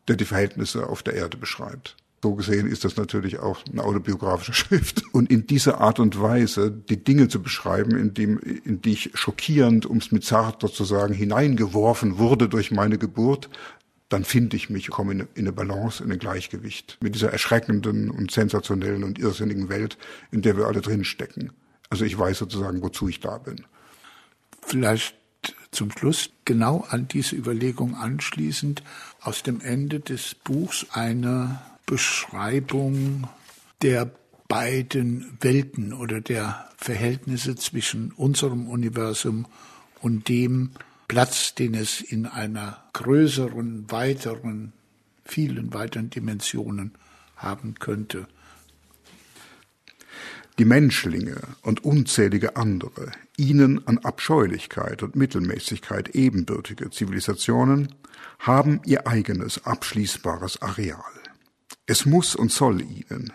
der die Verhältnisse auf der Erde beschreibt. So gesehen ist das natürlich auch eine autobiografische <laughs> Schrift. Und in dieser Art und Weise die Dinge zu beschreiben, in, dem, in die ich schockierend, um es mit Sartre zu sagen, hineingeworfen wurde durch meine Geburt, dann finde ich mich, komme in, in eine Balance, in ein Gleichgewicht mit dieser erschreckenden und sensationellen und irrsinnigen Welt, in der wir alle drinstecken. Also ich weiß sozusagen, wozu ich da bin. Vielleicht zum Schluss genau an diese Überlegung anschließend aus dem Ende des Buchs eine Beschreibung der beiden Welten oder der Verhältnisse zwischen unserem Universum und dem Platz, den es in einer größeren, weiteren, vielen weiteren Dimensionen haben könnte. Die Menschlinge und unzählige andere, ihnen an Abscheulichkeit und Mittelmäßigkeit ebenbürtige Zivilisationen haben ihr eigenes abschließbares Areal. Es muss und soll ihnen,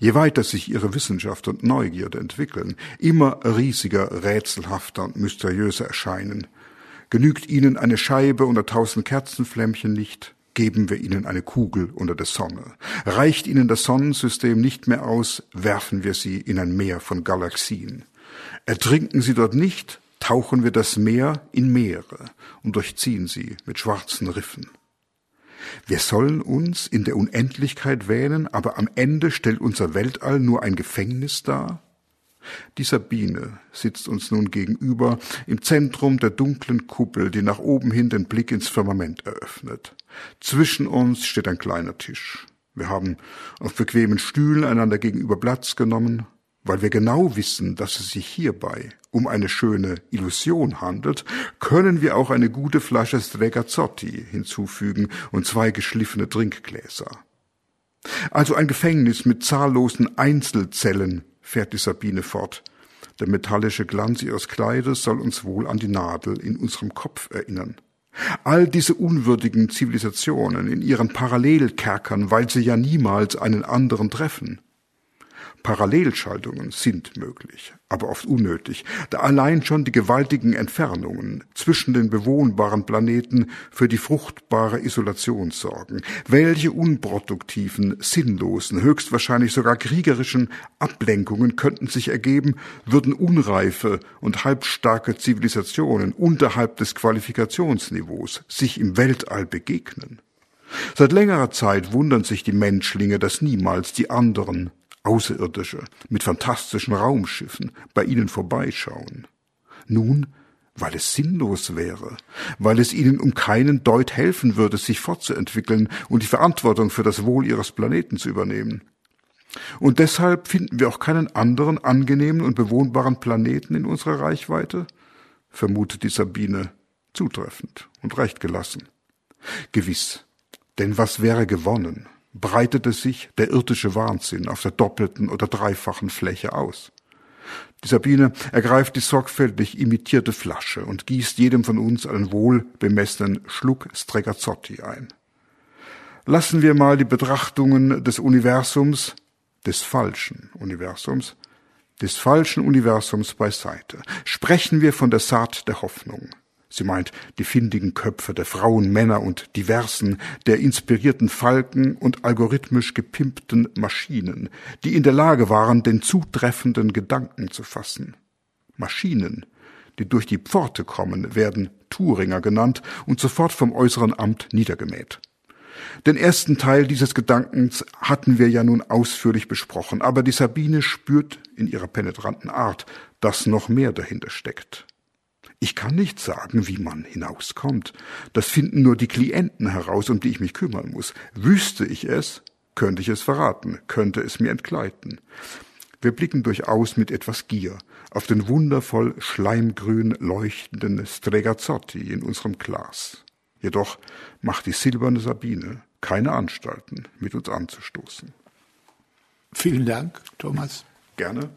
je weiter sich ihre Wissenschaft und Neugierde entwickeln, immer riesiger, rätselhafter und mysteriöser erscheinen. Genügt ihnen eine Scheibe unter tausend Kerzenflämmchen nicht, geben wir ihnen eine Kugel unter der Sonne. Reicht ihnen das Sonnensystem nicht mehr aus, werfen wir sie in ein Meer von Galaxien. Ertrinken sie dort nicht, tauchen wir das Meer in Meere und durchziehen sie mit schwarzen Riffen. Wir sollen uns in der Unendlichkeit wähnen, aber am Ende stellt unser Weltall nur ein Gefängnis dar? Die Sabine sitzt uns nun gegenüber im Zentrum der dunklen Kuppel, die nach oben hin den Blick ins Firmament eröffnet. Zwischen uns steht ein kleiner Tisch. Wir haben auf bequemen Stühlen einander gegenüber Platz genommen, weil wir genau wissen, dass es sich hierbei um eine schöne Illusion handelt, können wir auch eine gute Flasche Stregazzotti hinzufügen und zwei geschliffene Trinkgläser. Also ein Gefängnis mit zahllosen Einzelzellen, fährt die Sabine fort. Der metallische Glanz ihres Kleides soll uns wohl an die Nadel in unserem Kopf erinnern. All diese unwürdigen Zivilisationen in ihren Parallelkerkern, weil sie ja niemals einen anderen treffen. Parallelschaltungen sind möglich, aber oft unnötig, da allein schon die gewaltigen Entfernungen zwischen den bewohnbaren Planeten für die fruchtbare Isolation sorgen. Welche unproduktiven, sinnlosen, höchstwahrscheinlich sogar kriegerischen Ablenkungen könnten sich ergeben, würden unreife und halbstarke Zivilisationen unterhalb des Qualifikationsniveaus sich im Weltall begegnen? Seit längerer Zeit wundern sich die Menschlinge, dass niemals die anderen Außerirdische mit fantastischen Raumschiffen bei ihnen vorbeischauen. Nun, weil es sinnlos wäre, weil es ihnen um keinen Deut helfen würde, sich fortzuentwickeln und die Verantwortung für das Wohl ihres Planeten zu übernehmen. Und deshalb finden wir auch keinen anderen angenehmen und bewohnbaren Planeten in unserer Reichweite? vermutet die Sabine zutreffend und recht gelassen. Gewiss, denn was wäre gewonnen? Breitete sich der irdische Wahnsinn auf der doppelten oder dreifachen Fläche aus. Die Sabine ergreift die sorgfältig imitierte Flasche und gießt jedem von uns einen wohlbemessenen Schluck Stregazzotti ein. Lassen wir mal die Betrachtungen des Universums, des falschen Universums, des falschen Universums beiseite. Sprechen wir von der Saat der Hoffnung. Sie meint die findigen Köpfe der Frauen, Männer und diversen, der inspirierten Falken und algorithmisch gepimpten Maschinen, die in der Lage waren, den zutreffenden Gedanken zu fassen. Maschinen, die durch die Pforte kommen, werden Thuringer genannt und sofort vom äußeren Amt niedergemäht. Den ersten Teil dieses Gedankens hatten wir ja nun ausführlich besprochen, aber die Sabine spürt in ihrer penetranten Art, dass noch mehr dahinter steckt. Ich kann nicht sagen, wie man hinauskommt. Das finden nur die Klienten heraus, um die ich mich kümmern muss. Wüsste ich es, könnte ich es verraten, könnte es mir entgleiten. Wir blicken durchaus mit etwas Gier auf den wundervoll schleimgrün leuchtenden Stregazzotti in unserem Glas. Jedoch macht die silberne Sabine keine Anstalten, mit uns anzustoßen. Vielen Dank, Thomas. Gerne.